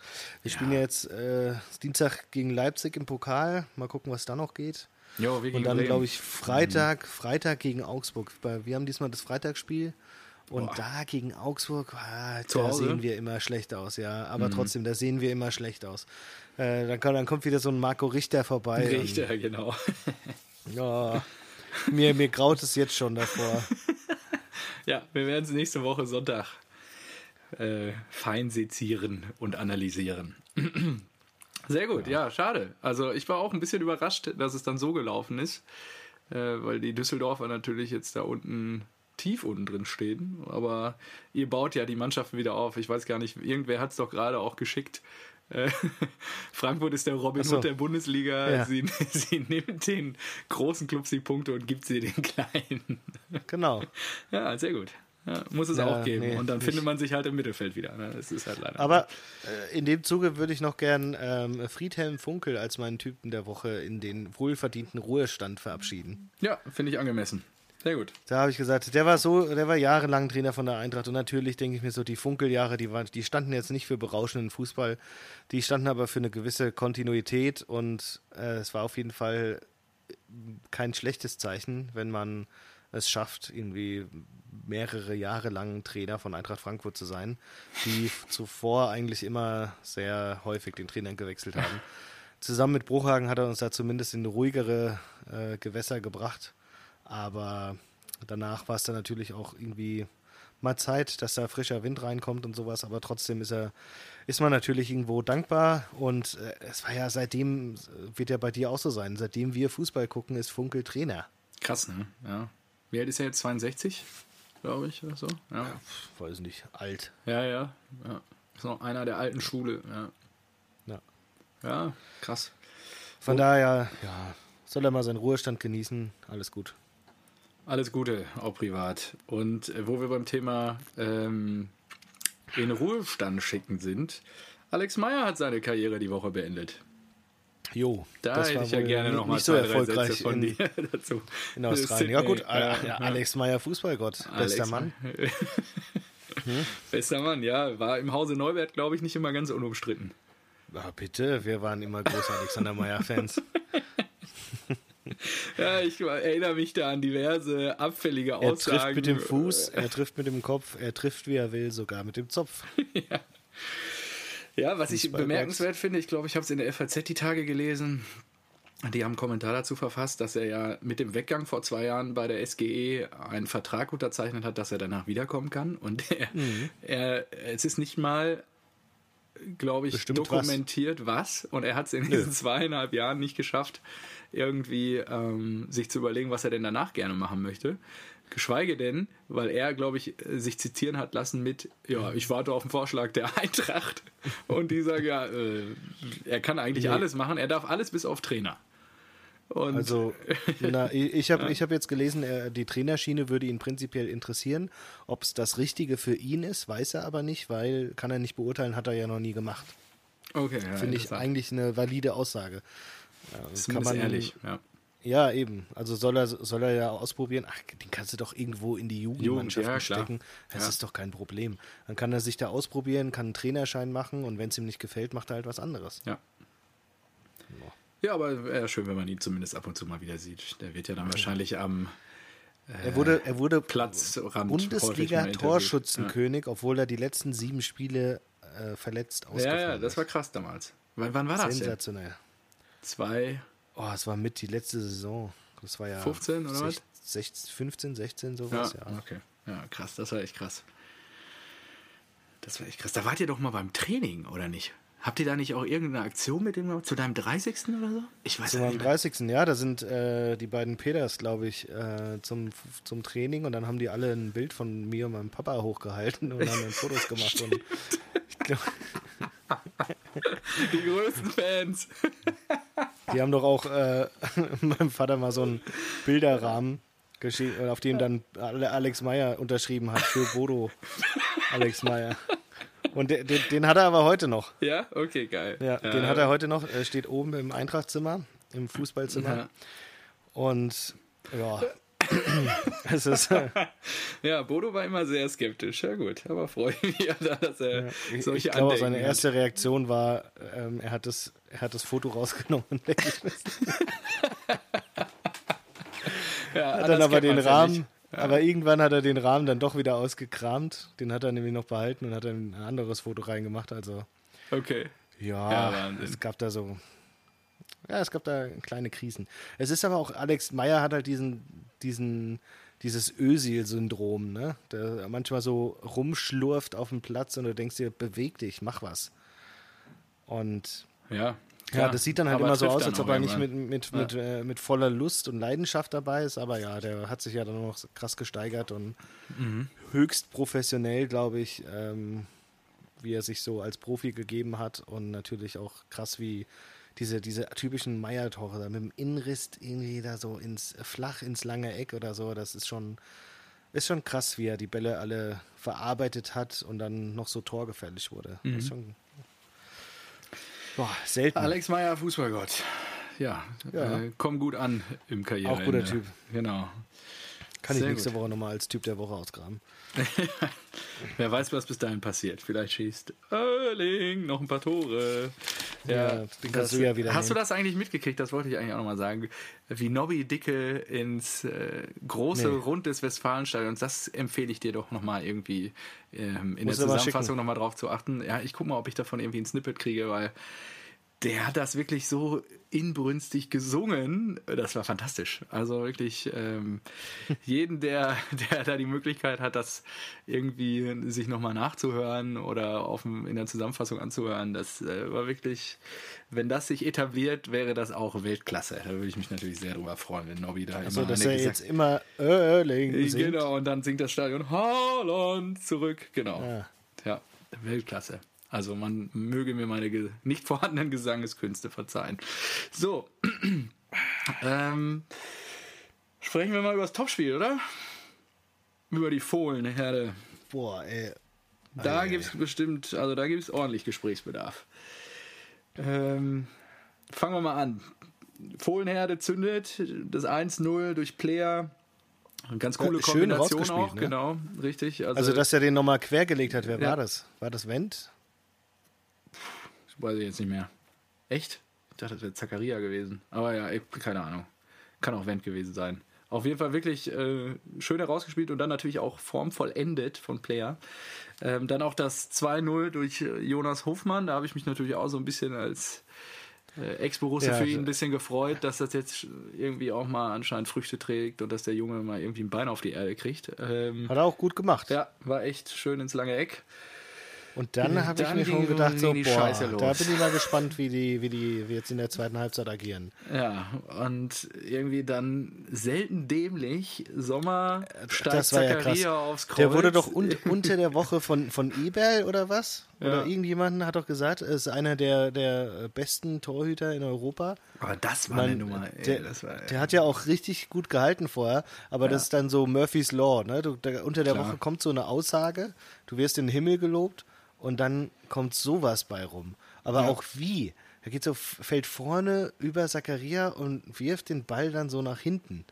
Wir spielen ja jetzt äh, Dienstag gegen Leipzig im Pokal. Mal gucken, was da noch geht. Jo, wir gegen Und dann glaube ich Freitag, Freitag gegen Augsburg. Wir haben diesmal das Freitagsspiel. Und Boah. da gegen Augsburg, ah, da Hause? sehen wir immer schlecht aus, ja. Aber Mhm. trotzdem, da sehen wir immer schlecht aus. Äh, dann, kommt, dann kommt wieder so ein Marco Richter vorbei. und- Richter, genau. Ja, mir, mir graut es jetzt schon davor. Ja, wir werden es nächste Woche Sonntag äh, fein sezieren und analysieren. Sehr gut, ja. ja. schade. Also ich war auch ein bisschen überrascht, dass es dann so gelaufen ist, äh, weil die Düsseldorfer natürlich jetzt da unten tief unten drin stehen. Aber ihr baut ja die Mannschaften wieder auf. Ich weiß gar nicht, irgendwer hat es doch gerade auch geschickt. Äh, Frankfurt ist der Robin so. Hood der Bundesliga. Ja. Sie, sie nimmt den großen Clubs die Punkte und gibt sie den kleinen. Genau. Ja, sehr gut. Ja, muss es ja, auch geben. Nee, und dann nicht. findet man sich halt im Mittelfeld wieder. Ne? Das ist halt leider. Aber äh, in dem Zuge würde ich noch gern ähm, Friedhelm Funkel als meinen Typen der Woche in den wohlverdienten Ruhestand verabschieden. Ja, finde ich angemessen. Sehr gut. Da habe ich gesagt, der war so, der war jahrelang Trainer von der Eintracht und natürlich denke ich mir so, die Funkeljahre, die waren, die standen jetzt nicht für berauschenden Fußball, die standen aber für eine gewisse Kontinuität und äh, es war auf jeden Fall kein schlechtes Zeichen, wenn man es schafft, irgendwie mehrere Jahre lang Trainer von Eintracht Frankfurt zu sein, die zuvor eigentlich immer sehr häufig den Trainer gewechselt haben. Zusammen mit Bruchhagen hat er uns da zumindest in ruhigere äh, Gewässer gebracht. Aber danach war es dann natürlich auch irgendwie mal Zeit, dass da frischer Wind reinkommt und sowas. Aber trotzdem ist er, ist man natürlich irgendwo dankbar. Und äh, es war ja seitdem, wird ja bei dir auch so sein, seitdem wir Fußball gucken, ist Funkel Trainer. Krass, ne? Ja. Wie alt ist er jetzt? 62, glaube ich, oder so? Ja. ja weiß nicht, alt. Ja, ja. ja. Ist noch einer der alten Schule, ja. Ja. Ja, krass. Von oh. daher, ja, soll er mal seinen Ruhestand genießen. Alles gut. Alles Gute, auch privat. Und äh, wo wir beim Thema ähm, in Ruhestand schicken sind, Alex Meyer hat seine Karriere die Woche beendet. Jo, da das hätte ich ja gerne nochmal nicht so erfolgreich von in, dir dazu. In Australien. Ja gut, ja, ja, Alex Meyer, Fußballgott, Alex bester Mann. hm? Bester Mann, ja, war im Hause Neuwert, glaube ich, nicht immer ganz unumstritten. Ja, bitte, wir waren immer große Alexander Meyer-Fans. ja, ich erinnere mich da an diverse abfällige Aussagen. Er trifft mit dem Fuß, er trifft mit dem Kopf, er trifft wie er will, sogar mit dem Zopf. ja. Ja, was ich bemerkenswert finde, ich glaube, ich habe es in der FAZ die Tage gelesen. Die haben einen Kommentar dazu verfasst, dass er ja mit dem Weggang vor zwei Jahren bei der SGE einen Vertrag unterzeichnet hat, dass er danach wiederkommen kann. Und er, mhm. er es ist nicht mal glaube ich, Bestimmt dokumentiert was. was. Und er hat es in Nö. diesen zweieinhalb Jahren nicht geschafft, irgendwie ähm, sich zu überlegen, was er denn danach gerne machen möchte. Geschweige denn, weil er, glaube ich, sich zitieren hat lassen mit, ja, ich warte auf den Vorschlag der Eintracht. Und die sagen, ja, äh, er kann eigentlich nee. alles machen, er darf alles bis auf Trainer. Und also, na, ich habe ja. hab jetzt gelesen, die Trainerschiene würde ihn prinzipiell interessieren. Ob es das Richtige für ihn ist, weiß er aber nicht, weil kann er nicht beurteilen, hat er ja noch nie gemacht. Okay, ja, Finde ich eigentlich eine valide Aussage. Ja, kann man ehrlich, ja. Ja, eben. Also soll er, soll er ja ausprobieren. Ach, den kannst du doch irgendwo in die Jugendmannschaft Jugend, ja, stecken. Das ja. ist doch kein Problem. Dann kann er sich da ausprobieren, kann einen Trainerschein machen und wenn es ihm nicht gefällt, macht er halt was anderes. Ja. Ja, aber wäre schön, wenn man ihn zumindest ab und zu mal wieder sieht. Der wird ja dann wahrscheinlich am äh, er wurde, er wurde Bundesliga-Torschützenkönig, ja. obwohl er die letzten sieben Spiele äh, verletzt ausgefallen Ja, ja, das war krass damals. W wann war das? Sensationell. Zwei. Oh, es war mit die letzte Saison. Das war ja 15 oder 16, was? 16, 15, 16 sowas, ja, ja. Okay. Ja, krass, das war echt krass. Das war echt krass. Da wart ihr doch mal beim Training, oder nicht? Habt ihr da nicht auch irgendeine Aktion mit dem? Zu deinem 30. oder so? Ich weiß Zu meinem 30. Ja, da sind äh, die beiden Peters, glaube ich, äh, zum, zum Training und dann haben die alle ein Bild von mir und meinem Papa hochgehalten und haben dann Fotos gemacht. und ich glaube. Die größten Fans. Die haben doch auch äh, meinem Vater mal so einen Bilderrahmen auf dem dann Alex Meyer unterschrieben hat für Bodo Alex Meyer. Und den, den, hat er aber heute noch. Ja, okay, geil. Ja, den hat er heute noch. Er steht oben im Eintrachtzimmer, im Fußballzimmer. Ja. Und ja, es ist. ja, Bodo war immer sehr skeptisch. Ja, gut, aber freue mich, dass er ja, solche Ich glaube, seine hat. erste Reaktion war, ähm, er, hat das, er hat das Foto rausgenommen und weggeschmissen. ja, hat dann aber den Rahmen. Ja. Aber irgendwann hat er den Rahmen dann doch wieder ausgekramt. Den hat er nämlich noch behalten und hat dann ein anderes Foto reingemacht. Also. Okay. Ja, ja es gab da so. Ja, es gab da kleine Krisen. Es ist aber auch, Alex Meyer hat halt diesen, diesen, dieses Ösil-Syndrom, ne? Der manchmal so rumschlurft auf dem Platz und du denkst dir, beweg dich, mach was. Und ja, Ja, das sieht dann halt immer so aus, als ob er nicht mit, mit, mit, äh, mit voller Lust und Leidenschaft dabei ist. Aber ja, der hat sich ja dann noch krass gesteigert und Mhm. höchst professionell, glaube ich, ähm, wie er sich so als Profi gegeben hat. Und natürlich auch krass, wie diese, diese typischen Meier-Tore da mit dem Innenriss irgendwie da so ins flach ins lange Eck oder so. Das ist schon, ist schon krass, wie er die Bälle alle verarbeitet hat und dann noch so torgefährlich wurde. Mhm. Schon boah, selten. Alex Meyer, Fußballgott. Ja, Ja. Äh, komm gut an im Karriere. Auch guter Typ. Genau. Kann ich Sehr nächste gut. Woche nochmal als Typ der Woche ausgraben. Wer weiß, was bis dahin passiert. Vielleicht schießt Erling noch ein paar Tore. Ja, den kannst du ja wieder Hast du nehmen. das eigentlich mitgekriegt? Das wollte ich eigentlich auch nochmal sagen. Wie Nobby Dicke ins äh, große Nee. Rund des Westfalenstadions, das empfehle ich dir doch nochmal irgendwie ähm, in Muss der du Zusammenfassung nochmal drauf zu achten. Ja, ich gucke mal, ob ich davon irgendwie ein Snippet kriege, weil der hat das wirklich so inbrünstig gesungen. Das war fantastisch. Also wirklich ähm, jeden, der, der da die Möglichkeit hat, das irgendwie sich nochmal nachzuhören oder auf dem, in der Zusammenfassung anzuhören, das äh, war wirklich, wenn das sich etabliert, wäre das auch Weltklasse. Da würde ich mich natürlich sehr drüber freuen, wenn Nobby da Also, immer dass eine er jetzt immer Erling singt. Genau, und dann singt das Stadion Haaland zurück. Genau. Ja. Ja, Weltklasse. Also man möge mir meine nicht vorhandenen Gesangeskünste verzeihen. So. ähm, sprechen wir mal über das Topspiel, oder? Über die Fohlenherde. Boah, ey. Da gibt es bestimmt, also da gibt es ordentlich Gesprächsbedarf. Ähm, fangen wir mal an. Fohlenherde zündet das 1-0 durch Player. Eine ganz coole Ja, schön Kombination auch, ne? genau, richtig. Also, Also, dass er den nochmal quergelegt hat, wer Ja. war das? War das Wendt? Weiß ich jetzt nicht mehr. Echt? Ich dachte, das wäre Zacharia gewesen. Aber ja, ich, keine Ahnung. Kann auch Wendt gewesen sein. Auf jeden Fall wirklich äh, schön herausgespielt und dann natürlich auch formvollendet von Player. Ähm, dann auch das 2-0 durch äh, Jonas Hofmann. Da habe ich mich natürlich auch so ein bisschen als äh, Ex-Borusse Ja, für ihn also- ein bisschen gefreut, dass das jetzt irgendwie auch mal anscheinend Früchte trägt und dass der Junge mal irgendwie ein Bein auf die Erde kriegt. Ähm, Hat er auch gut gemacht. ja, war echt schön ins lange Eck. Und dann habe ich mir schon gedacht, so, boah, Scheiße los. da bin ich mal gespannt, wie die, wie die wie jetzt in der zweiten Halbzeit agieren. Ja, und irgendwie dann selten dämlich. Sommer steigt das war ja krass. Aufs Kreuz. Der wurde doch un unter der Woche von, von Eberl oder was? Oder Ja. irgendjemanden hat doch gesagt, er ist einer der, der besten Torhüter in Europa. Aber das war Man, eine Nummer. Ey, der, war, der hat ja auch richtig gut gehalten vorher, aber das ist dann so Murphy's Law. Ne? Du, da, unter der Klar. Woche kommt so eine Aussage, du wirst in den Himmel gelobt und dann kommt sowas bei rum. Aber Ja. auch wie? Er geht so, fällt vorne über Zakaria und wirft den Ball dann so nach hinten.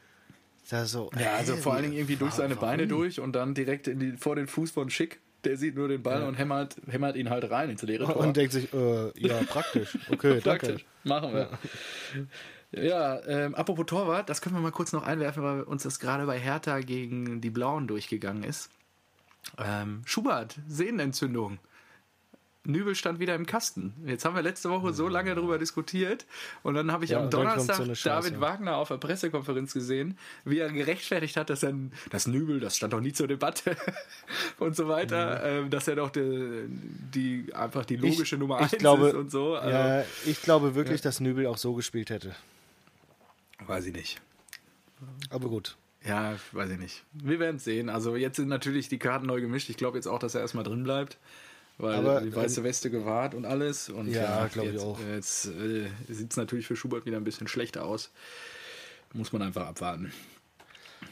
Da so, ja, also vor allen Dingen irgendwie durch seine Beine durch und dann direkt die, vor den Fuß von Schick. Der sieht nur den Ball und hämmert, hämmert ihn halt rein ins leere Tor. Und denkt sich, äh, ja, praktisch. Okay, danke. Praktisch. Machen wir. Ja, ähm, apropos Torwart, das können wir mal kurz noch einwerfen, weil uns das gerade bei Hertha gegen die Blauen durchgegangen ist. Ähm, Schubert, Sehnenentzündung. Nübel stand wieder im Kasten. Jetzt haben wir letzte Woche so lange darüber diskutiert und dann habe ich Ja, am so Donnerstag Scheiße. David Wagner auf der Pressekonferenz gesehen, wie er gerechtfertigt hat, dass er das Nübel, das stand doch nie zur Debatte und so weiter, ähm, dass er doch die, die einfach die logische Nummer eins ich glaube, ist und so. Also, Ja, ich glaube wirklich, dass Nübel auch so gespielt hätte. Weiß ich nicht. Aber gut. Ja, weiß ich nicht. Wir werden es sehen. Also jetzt sind natürlich die Karten neu gemischt. Ich glaube jetzt auch, dass er erstmal drin bleibt. Weil Aber, die weiße Weste gewahrt und alles. Und Ja, glaub ich jetzt, auch. Jetzt äh, sieht es natürlich für Schubert wieder ein bisschen schlechter aus. Muss man einfach abwarten.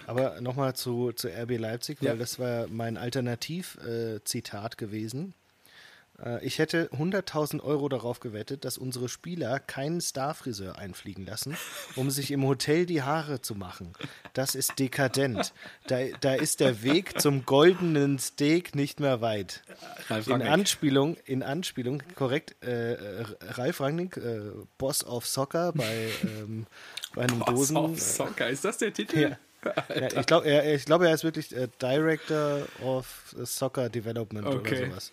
Aber nochmal zu, zu RB Leipzig, weil Ja. das war mein Alternativ-Zitat gewesen. Äh, ich hätte 100.000 Euro darauf gewettet, dass unsere Spieler keinen Starfriseur einfliegen lassen, um sich im Hotel die Haare zu machen. Das ist dekadent. Da, da ist der Weg zum goldenen Steak nicht mehr weit. Ralf In Rangnick. Anspielung, in Anspielung, korrekt, äh, äh, Ralf Rangnick, äh, Boss of Soccer bei, ähm, bei einem Boss Dosen. of Soccer, ist das der Titel? Ja. Ja, ich glaube, er, glaub, er ist wirklich äh, Director of Soccer Development Okay. oder sowas.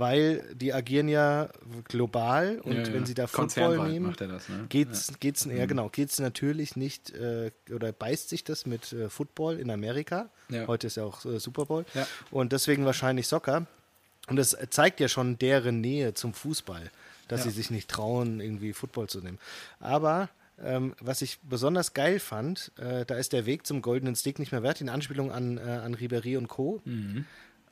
Weil die agieren ja global und Ja, wenn sie da Football nehmen, macht er das, ne? geht's, geht's, ja genau, geht's natürlich nicht äh, oder beißt sich das mit äh, Football in Amerika. Ja. Heute ist ja auch äh, Super Bowl. Und deswegen wahrscheinlich Soccer. Und das zeigt ja schon deren Nähe zum Fußball. dass sie sich nicht trauen, irgendwie Football zu nehmen. Aber ähm, was ich besonders geil fand, äh, da ist der Weg zum goldenen Stick nicht mehr wert, in Anspielung an, äh, an Ribéry und Co.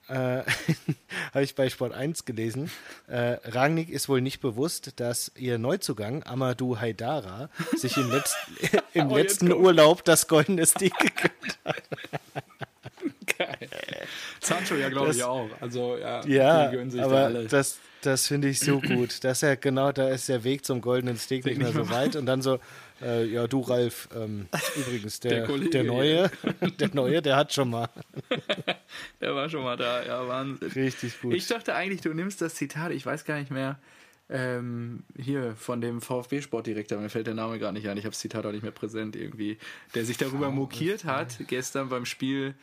Äh, Habe ich bei Sport 1 gelesen. Äh, Rangnick ist wohl nicht bewusst, dass ihr Neuzugang Amadou Haidara sich im, letz im Oh, letzten. Urlaub das goldene Stick gegönnt hat. Geil. Sancho ja, glaube ich, auch. Also, ja, Ja, da aber alle. das, das finde ich so gut. Dass er genau, da ist der Weg zum goldenen Stick nicht mehr so weit. Und dann so, äh, ja, du Ralf, ähm, übrigens, der, Der der, Kollege Neue, der Neue, der hat schon mal. Der war schon mal da, ja, Wahnsinn. Richtig gut. Ich dachte eigentlich, du nimmst das Zitat, ich weiß gar nicht mehr, ähm, hier von dem VfB-Sportdirektor, mir fällt der Name gerade nicht ein, ich habe das Zitat auch nicht mehr präsent irgendwie, der sich darüber mokiert hat, gestern beim Spiel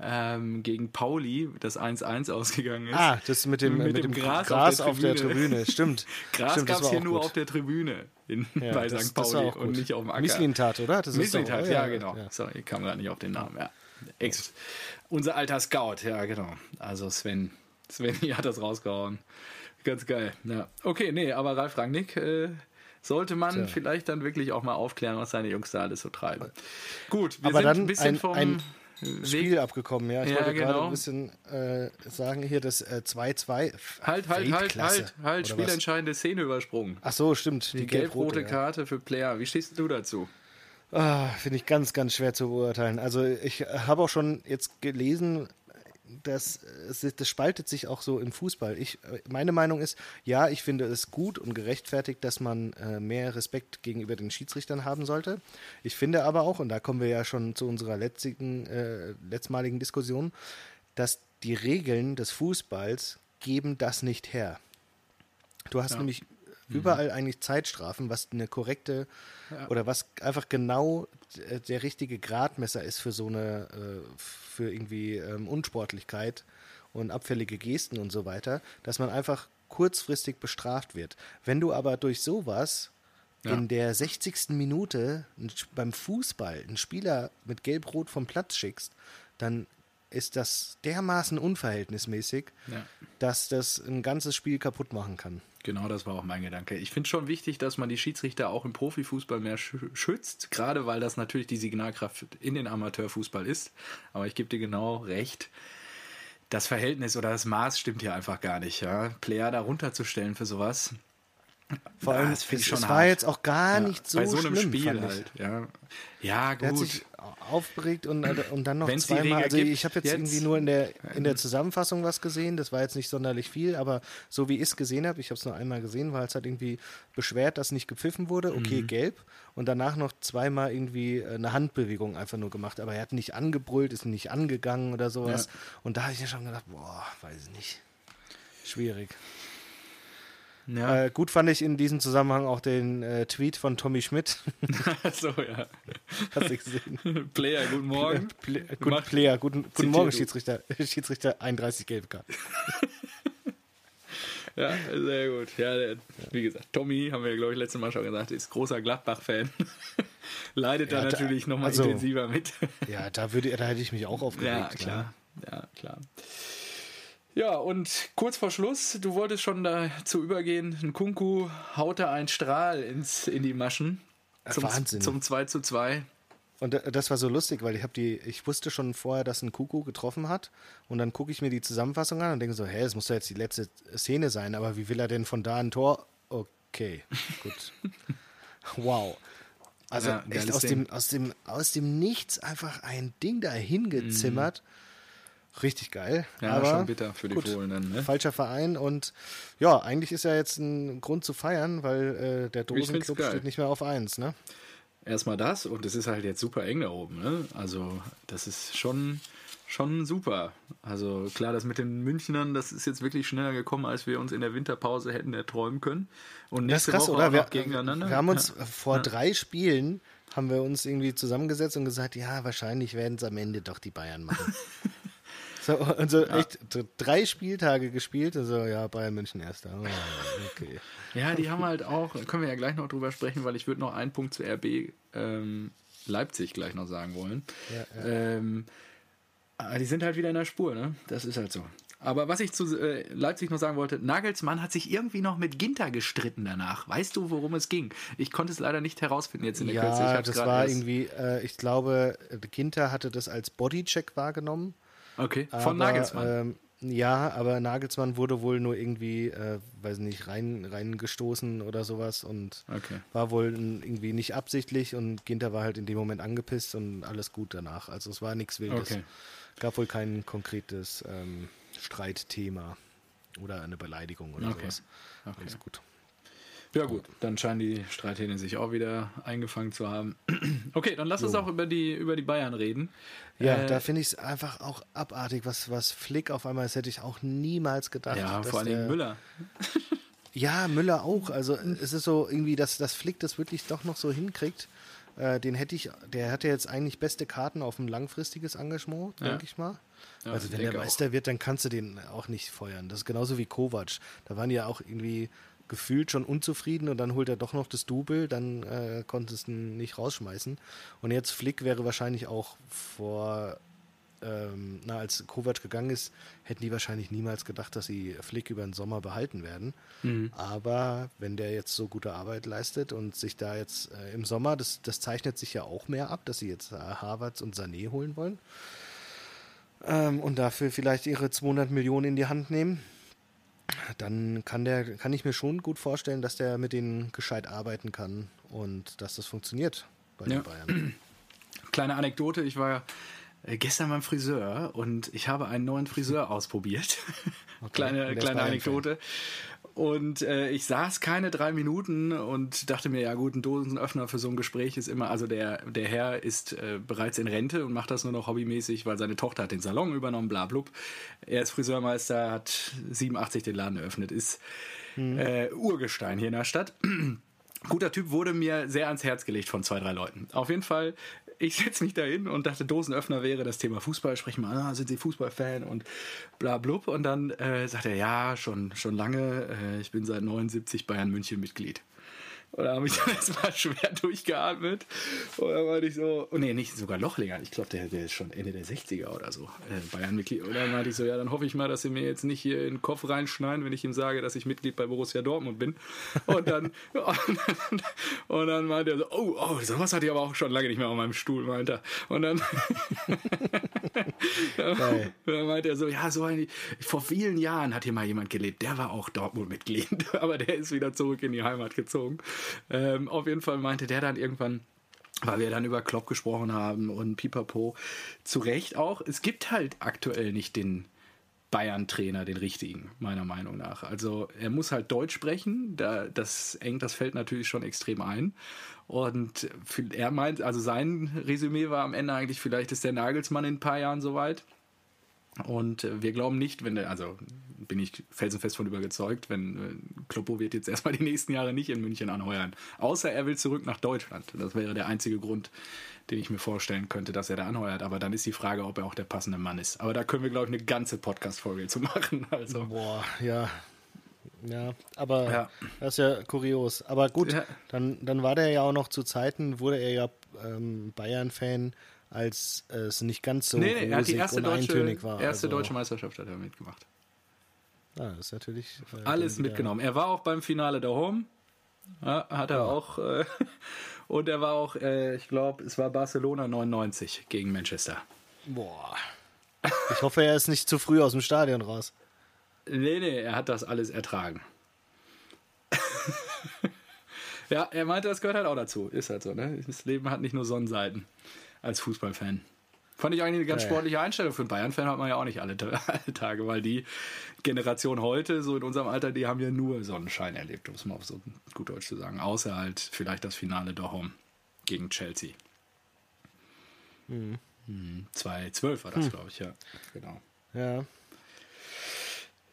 ähm, gegen Pauli, das 1-1 ausgegangen ist. Ah, das mit dem, mit dem Gras, auf, der Tribüne. Stimmt. Gras Stimmt, gab das es hier auch nur gut. auf der Tribüne in, Ja, bei das- St. Pauli auch und nicht auf dem Acker. Misslintat, oder? Das ist Misslintat, doch- ja, genau. ja. Sorry, ich kam gerade nicht auf den Namen, ja. Ex, unser alter Scout, ja, genau. Also Sven, Sven hat das rausgehauen. Ganz geil. Ja. Okay, nee, aber Ralf Rangnick äh, sollte man Tja. vielleicht dann wirklich auch mal aufklären, was seine Jungs da alles so treiben. Gut, wir Aber sind ein bisschen ein- vom ein. Spiel abgekommen, ja. Ich Ja, wollte gerade genau. ein bisschen äh, sagen hier, das äh, 2-2. Halt, halt, halt, halt, halt, was? spielentscheidende Szene übersprungen. Ach so, stimmt. Die, Die, gelb-rote ja. Karte für Player. Wie stehst du dazu? Ah, Finde ich ganz, ganz schwer zu beurteilen. Also ich habe auch schon jetzt gelesen, dass es, das spaltet sich auch so im Fußball. Ich, meine Meinung ist, ja, ich finde es gut und gerechtfertigt, dass man äh, mehr Respekt gegenüber den Schiedsrichtern haben sollte. Ich finde aber auch, und da kommen wir ja schon zu unserer letztigen, äh, letztmaligen Diskussion, dass die Regeln des Fußballs geben das nicht her. Du hast nämlich überall eigentlich Zeitstrafen, was eine korrekte oder was einfach genau der richtige Gradmesser ist für so eine, äh, für irgendwie ähm, Unsportlichkeit und abfällige Gesten und so weiter, dass man einfach kurzfristig bestraft wird. Wenn du aber durch sowas Ja. in der 60. Minute beim Fußball einen Spieler mit Gelb-Rot vom Platz schickst, dann ist das dermaßen unverhältnismäßig, Ja. dass das ein ganzes Spiel kaputt machen kann. Genau, das war auch mein Gedanke. Ich finde schon wichtig, dass man die Schiedsrichter auch im Profifußball mehr schü- schützt, gerade weil das natürlich die Signalkraft in den Amateurfußball ist. Aber ich gebe dir genau recht. Das Verhältnis oder das Maß stimmt hier einfach gar nicht. Ja? Player da runterzustellen für sowas. Vor Ja, allem, das find es, schon es war jetzt auch gar Ja, nicht so Bei so einem schlimm, Spiel halt. Ja, ja Der hat gut. sich aufgeregt und, und dann noch Wenn's zweimal. Also ich habe jetzt, jetzt- irgendwie nur in der, in der Zusammenfassung was gesehen. Das war jetzt nicht sonderlich viel, aber so wie ich es gesehen habe, ich habe es nur einmal gesehen, war es halt irgendwie beschwert, dass nicht gepfiffen wurde. Okay, Mhm. gelb. Und danach noch zweimal irgendwie äh, eine Handbewegung einfach nur gemacht. Aber er hat nicht angebrüllt, ist nicht angegangen oder sowas. Und da habe ich mir schon gedacht, boah, weiß ich nicht. Schwierig. Ja. Äh, gut fand ich in diesem Zusammenhang auch den äh, Tweet von Tommy Schmidt. so, ja. Hast du gesehen? Player, guten Morgen. Ple Gemacht. guten Player, guten, guten Morgen, du. Schiedsrichter. Schiedsrichter 31 gelbe Karten. Ja, sehr gut. Ja, der, wie gesagt, Tommy, haben wir, glaube ich, letztes Mal schon gesagt, ist großer Gladbach-Fan. Leidet da Ja, da- natürlich nochmal also- intensiver mit. Ja, da, würde, da hätte ich mich auch aufgeregt. ja, klar. Ja, klar. Ja, und kurz vor Schluss, du wolltest schon dazu übergehen, ein Kunku haut da einen Strahl ins, in die Maschen. Zum, Wahnsinn. Zum 2 zu 2. Und da- das war so lustig, weil ich habe die, ich wusste schon vorher, dass ein Kuku getroffen hat. Und dann gucke ich mir die Zusammenfassung an und denke so, hä, das muss doch jetzt die letzte Szene sein, aber wie will er denn von da ein Tor? Okay, gut. wow. Also Ja, echt aus Ding. dem, aus, dem, aus dem Nichts einfach ein Ding dahin gezimmert. Richtig geil. Ja, aber schon bitter für die gut, Fohlen dann, ne? Falscher Verein und ja, eigentlich ist ja jetzt ein Grund zu feiern, weil äh, der Dosenclub steht nicht mehr auf 1, ne? Erstmal das und es ist halt jetzt super eng da oben. Ne? Also, das ist schon, schon super. Also, klar, das mit den Münchnern, das ist jetzt wirklich schneller gekommen, als wir uns in der Winterpause hätten erträumen können. Und Das ist nächste krass, Woche oder? auch Wir, gegeneinander. wir haben uns Ja. vor drei Spielen haben wir uns irgendwie zusammengesetzt und gesagt, ja, wahrscheinlich werden es am Ende doch die Bayern machen. so, und so echt d- drei Spieltage gespielt und so, ja, Bayern München erster. Oh, okay. Ja, die haben halt auch, können wir ja gleich noch drüber sprechen, weil ich würde noch einen Punkt zu RB ähm, Leipzig gleich noch sagen wollen. Ja, Ähm, aber die sind halt wieder in der Spur, ne? Das ist halt so. Aber was ich zu äh, Leipzig noch sagen wollte, Nagelsmann hat sich irgendwie noch mit Ginter gestritten danach. Weißt du, worum es ging? Ich konnte es leider nicht herausfinden jetzt in der ja, Kürze. Ja, das war irgendwie, äh, ich glaube, Ginter hatte das als Bodycheck wahrgenommen. Okay, von aber, Nagelsmann. Ähm, ja, aber Nagelsmann wurde wohl nur irgendwie, äh, weiß nicht, rein, reingestoßen oder sowas und okay. war wohl irgendwie nicht absichtlich und Ginter war halt in dem Moment angepisst und alles gut danach. Also es war nichts Wildes. Okay. Gab wohl kein konkretes ähm, Streitthema oder eine Beleidigung oder okay. sowas. Okay. Alles gut. Ja gut, dann scheinen die Streithähne sich auch wieder eingefangen zu haben. Okay, dann lass uns auch über die, über die Bayern reden. Ja, äh, da finde ich es einfach auch abartig, was, was Flick auf einmal, das hätte ich auch niemals gedacht. Ja, vor allem Müller. Ja, Müller auch. Also es ist so irgendwie, dass, dass Flick das wirklich doch noch so hinkriegt. Äh, den hätte ich, der hatte jetzt eigentlich beste Karten auf ein langfristiges Engagement, ja. denke ich mal. Ja, also wenn der Meister auch. wird, dann kannst du den auch nicht feuern. Das ist genauso wie Kovac. Da waren ja auch irgendwie gefühlt schon unzufrieden und dann holt er doch noch das Double, dann äh, konntest du ihn nicht rausschmeißen. Und jetzt Flick wäre wahrscheinlich auch vor, ähm, na, als Kovac gegangen ist, hätten die wahrscheinlich niemals gedacht, dass sie Flick über den Sommer behalten werden. Mhm. Aber wenn der jetzt so gute Arbeit leistet und sich da jetzt äh, im Sommer, das, das zeichnet sich ja auch mehr ab, dass sie jetzt äh, Harvards und Sané holen wollen. Ähm, und dafür vielleicht ihre 200 Millionen in die Hand nehmen dann kann der, kann ich mir schon gut vorstellen, dass der mit denen gescheit arbeiten kann und dass das funktioniert bei ja. den Bayern. Kleine Anekdote, ich war äh, gestern beim Friseur und ich habe einen neuen Friseur ausprobiert. Okay. kleine kleine Anekdote. Und äh, ich saß keine drei Minuten und dachte mir, ja gut, ein Dosenöffner für so ein Gespräch ist immer, also der, der Herr ist äh, bereits in Rente und macht das nur noch hobbymäßig, weil seine Tochter hat den Salon übernommen, bla blub. Er ist Friseurmeister, hat 87 den Laden eröffnet, ist hm. äh, Urgestein hier in der Stadt. Guter Typ wurde mir sehr ans Herz gelegt von zwei, drei Leuten. Auf jeden Fall ich setze mich da hin und dachte, Dosenöffner wäre das Thema Fußball. Sprechen an, ah, sind Sie Fußballfan und bla blub. Und dann äh, sagt er, ja, schon, schon lange. Äh, ich bin seit 79 Bayern München Mitglied. Und da habe ich dann erstmal schwer durchgeatmet. Und dann war ich so, oh nee, nicht sogar noch länger. Ich glaube, der, der ist schon Ende der 60er oder so, äh, Bayern-Mitglied. Und dann meinte ich so, ja, dann hoffe ich mal, dass sie mir jetzt nicht hier in den Kopf reinschneiden, wenn ich ihm sage, dass ich Mitglied bei Borussia Dortmund bin. Und dann, und dann meinte er so, oh, oh, sowas hatte ich aber auch schon lange nicht mehr auf meinem Stuhl, meinte er. Und dann, dann meinte er so, ja, so ein, vor vielen Jahren hat hier mal jemand gelebt, der war auch Dortmund-Mitglied, aber der ist wieder zurück in die Heimat gezogen. Ähm, auf jeden Fall meinte der dann irgendwann, weil wir dann über Klopp gesprochen haben und Pipapo, zu Recht auch, es gibt halt aktuell nicht den Bayern-Trainer, den richtigen, meiner Meinung nach. Also er muss halt Deutsch sprechen, da, das engt das Feld natürlich schon extrem ein. Und er meint, also sein Resümee war am Ende eigentlich, vielleicht ist der Nagelsmann in ein paar Jahren soweit. Und wir glauben nicht, wenn der, also bin ich felsenfest von überzeugt, wenn äh, Kloppo wird jetzt erstmal die nächsten Jahre nicht in München anheuern. Außer er will zurück nach Deutschland. Das wäre der einzige Grund, den ich mir vorstellen könnte, dass er da anheuert. Aber dann ist die Frage, ob er auch der passende Mann ist. Aber da können wir, glaube ich, eine ganze Podcast-Folge zu machen. Also. Boah, ja. Ja, aber ja. das ist ja kurios. Aber gut, ja. dann, dann war der ja auch noch zu Zeiten, wurde er ja ähm, Bayern-Fan, als es nicht ganz so nee, nee, er hat die erste deutsche, war. Erste also. deutsche Meisterschaft hat er mitgemacht. Ah, das ist natürlich. Äh, Alles mitgenommen. Er war auch beim Finale da Home. Ja, hat er ja. auch. Äh, und er war auch, äh, ich glaube, es war Barcelona 99 gegen Manchester. Boah. Ich hoffe, er ist nicht zu früh aus dem Stadion raus. Nee, nee, er hat das alles ertragen. ja, er meinte, das gehört halt auch dazu. Ist halt so, ne? Das Leben hat nicht nur Sonnenseiten als Fußballfan. Fand ich eigentlich eine ganz ja, sportliche Einstellung. Für einen Bayern-Fan hat man ja auch nicht alle, alle, Tage, weil die Generation heute, so in unserem Alter, die haben ja nur Sonnenschein erlebt, um es mal auf so gut Deutsch zu sagen. Außer halt vielleicht das Finale daheim gegen Chelsea. Mhm. 2012 hm, war das, hm. glaube ich, ja. Genau. Ja.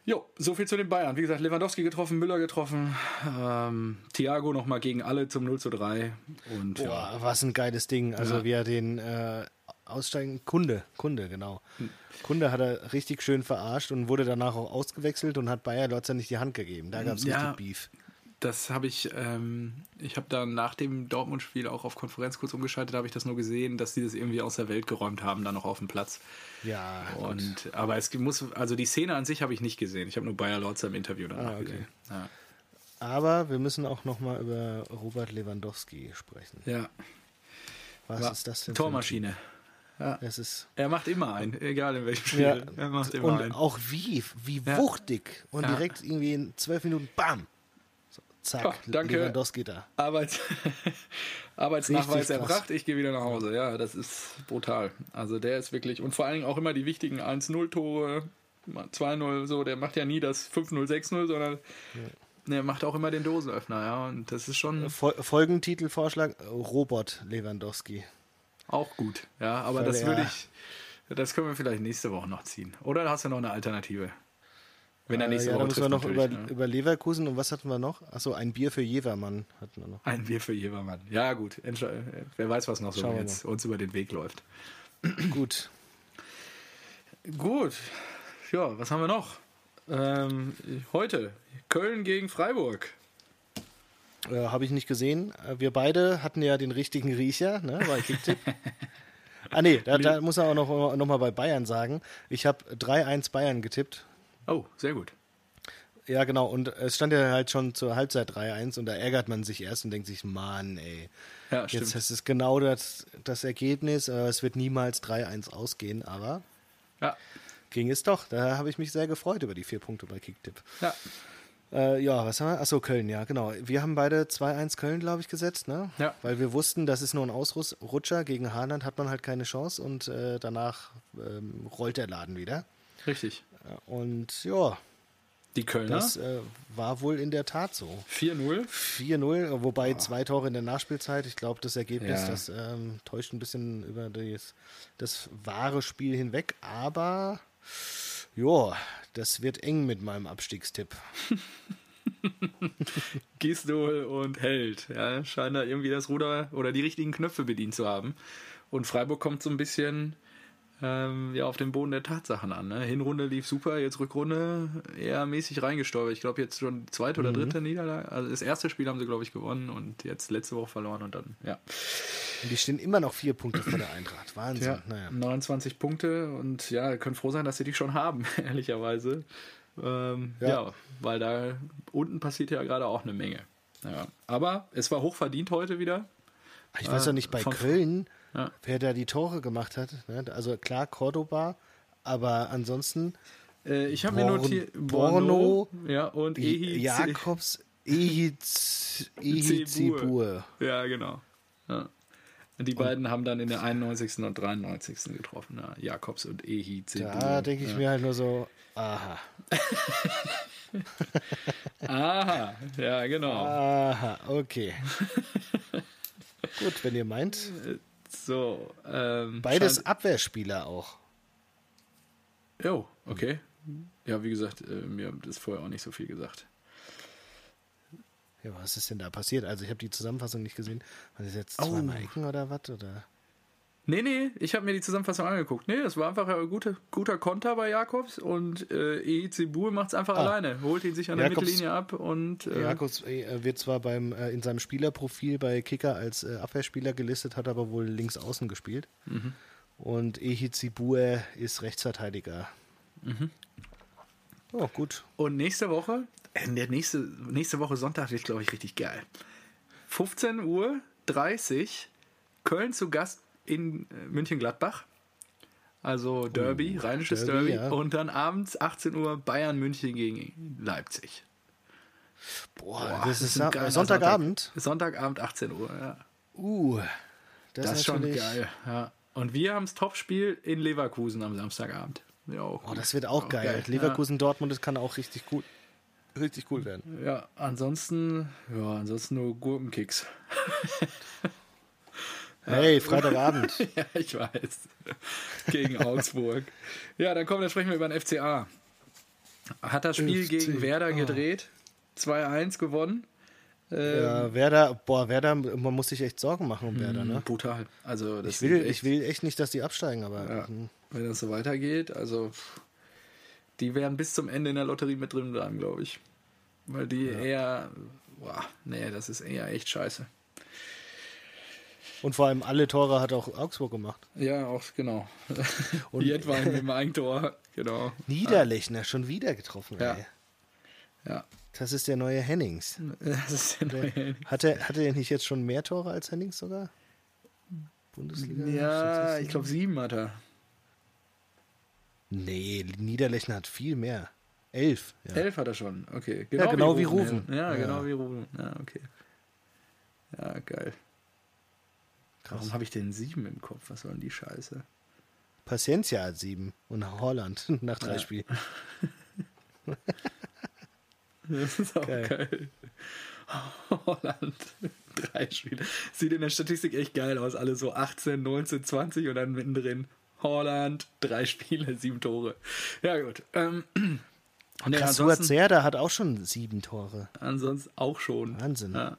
Jo, so viel zu den Bayern. Wie gesagt, Lewandowski getroffen, Müller getroffen, ähm, Thiago nochmal gegen alle zum 0 zu 3. Und, Boah, ja. was ein geiles Ding. Also ja. wie er den äh, aussteigen, Kunde, Kunde, genau. Hm. Kunde hat er richtig schön verarscht und wurde danach auch ausgewechselt und hat Bayer Lotzer nicht die Hand gegeben. Da gab es ja, richtig Beef. Das habe ich, ähm, ich habe dann nach dem Dortmund-Spiel auch auf Konferenz kurz umgeschaltet, habe ich das nur gesehen, dass die das irgendwie aus der Welt geräumt haben, dann noch auf dem Platz. Ja, und aber es muss, also die Szene an sich habe ich nicht gesehen. Ich habe nur Bayer Lorzer im Interview danach Ah, okay. gesehen. Ja. Aber wir müssen auch nochmal über Robert Lewandowski sprechen. ja. Was War- ist das denn? Tormaschine. Ja. Es ist. Er macht immer ein, egal in welchem Spiel. Ja, Er macht immer und ein. auch wie, wie Ja. wuchtig. Und direkt irgendwie in zwölf Minuten, bam! Zack, Ja, danke. Lewandowski da. Arbeits Arbeitsnachweis erbracht, ich gehe wieder nach Hause. Ja, das ist brutal. Also der ist wirklich, und vor allen Dingen auch immer die wichtigen 1-0-Tore, 2-0, so, der macht ja nie das 5-0, 6-0, sondern der macht auch immer den Dosenöffner, ja. Und das ist schon Fol Folgentitelvorschlag: Robert Lewandowski. auch gut. Ja, aber Weil das er- würde ich, das können wir vielleicht nächste Woche noch ziehen. Oder hast du noch eine Alternative? Wenn er Äh, nächste ja, da Woche müssen wir trifft, noch über, ne? über Leverkusen und was hatten wir noch? Achso, ein Bier für Jevermann hatten wir noch. Ein Bier für Jevermann. Ja, gut. Entsche- Wer weiß, was noch so Schauen jetzt uns über den Weg läuft. Gut. Gut. Ja, was haben wir noch? Ähm, heute Köln gegen Freiburg. Äh, Habe ich nicht gesehen. Äh, Wir beide hatten ja den richtigen Riecher, ne, bei Kicktipp. ah, nee, da, da muss er auch noch, noch mal bei Bayern sagen. Ich habe 3-1 Bayern getippt. Oh, sehr gut. Ja, genau. Und es stand ja halt schon zur Halbzeit 3-1 und da ärgert man sich erst und denkt sich, Mann, ey. Ja, stimmt. Jetzt ist es genau das, das Ergebnis. Es wird niemals 3-1 ausgehen, aber ja, ging es doch. Da habe ich mich sehr gefreut über die vier Punkte bei Kicktipp. ja, Äh, ja, was haben wir? Achso, Köln, ja, genau. Wir haben beide 2-1 Köln, glaube ich, gesetzt, ne? Ja. Weil wir wussten, das ist nur ein Ausrutscher. Gegen Haaland hat man halt keine Chance und äh, danach ähm, rollt der Laden wieder. richtig. Und ja, Die Kölner das äh, war wohl in der Tat so. 4-0. 4-0, wobei zwei Tore in der Nachspielzeit. Ich glaube, das Ergebnis, Ja. das ähm, täuscht ein bisschen über das, das wahre Spiel hinweg. Aber ja, das wird eng mit meinem Abstiegstipp. Gisdol und Held. Ja, scheinen da irgendwie das Ruder oder die richtigen Knöpfe bedient zu haben. Und Freiburg kommt so ein bisschen ähm, ja, auf den Boden der Tatsachen an. Ne? Hinrunde lief super, jetzt Rückrunde eher mäßig reingesteuert. Ich glaube, jetzt schon zweite oder dritte Niederlage. Also das erste Spiel haben sie, glaube ich, gewonnen und jetzt letzte Woche verloren und dann, ja. Und die stehen immer noch vier Punkte vor der Eintracht. Wahnsinn. Ja, Naja. 29 Punkte und ja, können froh sein, dass sie die schon haben, ehrlicherweise. Ähm, ja. Ja. weil da unten passiert ja gerade auch eine Menge. Ja. Aber es war hochverdient heute wieder. Ich weiß doch nicht bei von- Köln, Ja. wer da die Tore gemacht hat. Ne? Also klar, Cordoba, aber ansonsten Äh, ich habe mir notiert Borno, ja, und Ehi Jakobs Ehiz- Ehizibur. Ja, genau. Ja. Und die beiden haben dann in der 91. und 93. getroffen. Ja. Jakobs und Ehi Da denke ich ja. mir halt nur so, aha, Aha, ja, genau. aha, okay. Gut, wenn ihr meint. So, ähm, Beides Abwehrspieler auch. Jo, okay. Ja, wie gesagt, äh, mir hat das vorher auch nicht so viel gesagt. Ja, was ist denn da passiert? Also ich habe die Zusammenfassung nicht gesehen. War das jetzt Oh. zweimal Ecken oder was? Oder? Nee, nee, ich habe mir die Zusammenfassung angeguckt. Nee, das war einfach ein guter, guter Konter bei Jakobs und äh, Ezebur macht es einfach Ah. alleine. Holt ihn sich an der Jakobs- Mittellinie ab und äh, Jakobs äh, wird zwar beim, äh, in seinem Spielerprofil bei Kicker als äh, Abwehrspieler gelistet, hat aber wohl links außen gespielt. Mhm. Und Ehizibur ist Rechtsverteidiger. Mhm. Oh, gut. Und nächste Woche, äh, der nächste, nächste Woche Sonntag wird, glaube ich, richtig geil. 15 Uhr 30, Köln zu Gast in äh, München-Gladbach. Also Derby, rheinisches Derby, Derby. ja. Und dann abends 18 Uhr Bayern-München gegen Leipzig. Boah, Boah, das ist ein Sonntagabend. Sonntag, Sonntagabend 18 Uhr, ja. Uh, das, Das, ist schon geil. Ja. Und wir haben das Topspiel in Leverkusen am Samstagabend. Ja, auch Oh, das wird auch geil. Ja. Leverkusen, Dortmund, das kann auch richtig gut, richtig cool werden. Ja, ansonsten, ja, ansonsten nur Gurkenkicks. Hey, Freitagabend. ja, ich weiß. Gegen Augsburg. Ja, dann komm, dann sprechen wir über den FCA. Hat das Spiel gegen FCA. Werder gedreht. 2-1 gewonnen. Ähm, ja, Werder, boah, Werder, man muss sich echt Sorgen machen um Werder, ne? Brutal. Also, Ich will, echt, ich will echt nicht, dass die absteigen, aber Ja. hm, wenn das so weitergeht, also die werden bis zum Ende in der Lotterie mit drin bleiben, glaube ich. weil die eher, boah, nee, das ist eher echt scheiße. Und vor allem alle Tore hat auch Augsburg gemacht. Ja, auch genau. Und- Jedwein mit dem Eigentor, genau. Niederlechner schon wieder getroffen, Ja. ey. Ja, Das ist der neue Hennings. das ist der neue. Hat er, hatte er nicht jetzt schon mehr Tore als Hennings sogar? Bundesliga? Ja, ich glaube sieben hat er. Nee, Niederlechner hat viel mehr. Elf. Ja. Elf hat er schon, okay. genau wie Rufen. Ja, Ja. genau wie Rufen. Ja, okay. Ja, geil. Krass. Warum habe ich denn sieben im Kopf? Was soll denn die Scheiße? Paciencia hat sieben und Holland nach drei Ja. Spielen. Das ist auch Geil. geil. Holland, drei Spiele. Sieht in der Statistik echt geil aus. Alle so 18, 19, 20 und dann mittendrin Holland, drei Spiele, sieben Tore. Ja, gut. Ähm, Krass, ansonsten, Zerda hat auch schon sieben Tore. ansonsten auch schon. Wahnsinn. Ja.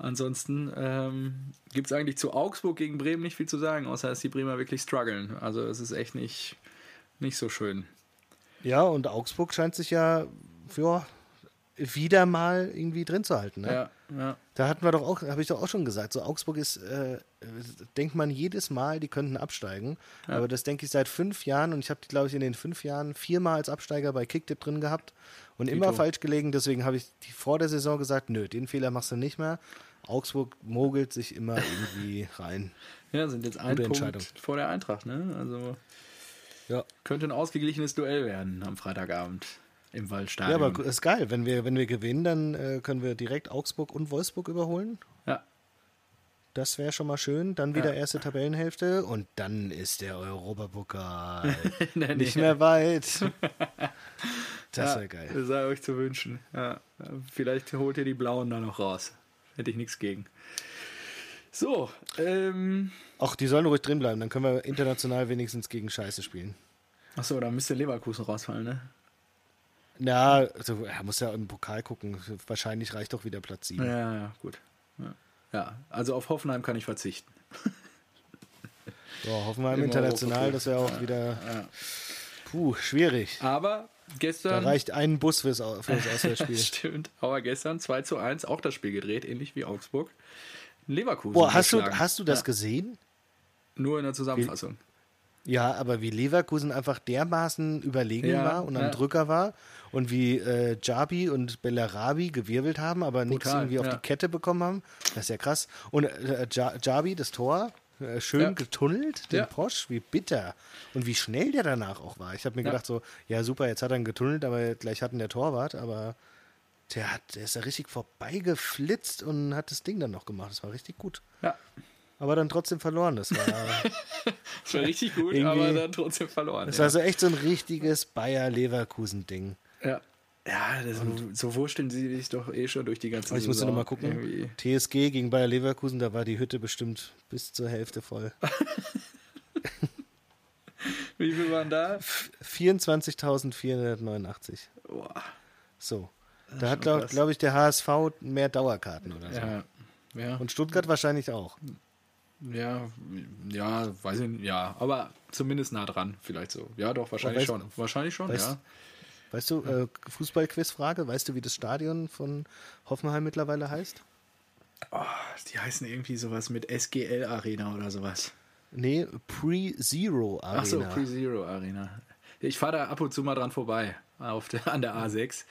Ansonsten ähm, gibt es eigentlich zu Augsburg gegen Bremen nicht viel zu sagen, außer dass die Bremer wirklich strugglen. Also es ist echt nicht, nicht so schön. Ja, und Augsburg scheint sich ja ja, wieder mal irgendwie drin zu halten. Ne? Ja, ja. Da hatten wir doch auch, habe ich doch auch schon gesagt, so Augsburg ist, äh, denkt man jedes Mal, die könnten absteigen. Aber das denke ich seit fünf Jahren und ich habe die, glaube ich, in den fünf Jahren viermal als Absteiger bei Kicktipp drin gehabt und immer Dito. falsch gelegen. Deswegen habe ich die vor der Saison gesagt, nö, den Fehler machst du nicht mehr. Augsburg mogelt sich immer irgendwie rein. Ja, sind jetzt ein Punkt vor der Eintracht, ne? Also Ja. könnte ein ausgeglichenes Duell werden am Freitagabend im Ja, Waldstadion. aber ist geil. Wenn wir, wenn wir gewinnen, dann äh, können wir direkt Augsburg und Wolfsburg überholen. Ja, Das wäre schon mal schön. Dann wieder Ja. erste Tabellenhälfte und dann ist der Europapokal nicht mehr weit. Das ja, wäre geil. Das sei euch zu wünschen. Ja. Vielleicht holt ihr die Blauen da noch raus. Hätte ich nichts gegen. So, ähm. Ach, die sollen ruhig drin bleiben. Dann können wir international wenigstens gegen Scheiße spielen. Achso, da müsste Leverkusen rausfallen, ne? Na, also, er muss ja im Pokal gucken. Wahrscheinlich reicht doch wieder Platz 7. Ja, ja, gut. Ja. ja, also auf Hoffenheim kann ich verzichten. So, hoffen wir im international, das wäre auch wieder. Puh, schwierig. Aber Da gestern. reicht ein Bus fürs, fürs Auswärtsspiel. Stimmt, aber gestern 2 zu 1 auch das Spiel gedreht, ähnlich wie Augsburg. Leverkusen. Boah, hast du, hast du das Ja, gesehen? Nur in der Zusammenfassung. Ja, aber wie Leverkusen einfach dermaßen überlegen Ja, war und am ja. Drücker war und wie äh, Jabi und Bellarabi gewirbelt haben, aber nichts irgendwie auf die Kette bekommen haben. Das ist ja krass. Und äh, Ja- Jabi, das Tor, schön Ja. getunnelt, den Ja. Posch, wie bitter. Und wie schnell der danach auch war. Ich habe mir Ja. gedacht so, ja super, jetzt hat er ihn getunnelt, aber gleich hatten der Torwart, aber der, hat, der ist da richtig vorbeigeflitzt und hat das Ding dann noch gemacht. Das war richtig gut. Ja, Aber dann trotzdem verloren. Das war... das war richtig gut, aber dann trotzdem verloren. Das war so echt so ein richtiges Bayer-Leverkusen-Ding. Ja, ja das, so wursteln sie sich doch eh schon durch die ganze Aber ich musste Saison. nochmal gucken. Irgendwie. TSG gegen Bayer Leverkusen, da war die Hütte bestimmt bis zur Hälfte voll. Wie viel waren da? 24.489. Boah. So. Da hat, glaube glaub ich, der HSV mehr Dauerkarten oder so. Ja, ja, Und Stuttgart wahrscheinlich auch. ja, ja, weiß ich nicht, ja, aber zumindest nah dran, vielleicht so. Ja, doch, wahrscheinlich weißt- schon. Wahrscheinlich schon, weißt- ja. Weißt du, äh, Fußballquizfrage, weißt du, wie das Stadion von Hoffenheim mittlerweile heißt? Oh, die heißen irgendwie sowas mit SGL Arena oder sowas. Nee, Pre-Zero Arena. Ach so, Pre-Zero Arena. Ich fahre da ab und zu mal dran vorbei, auf der, an der A6.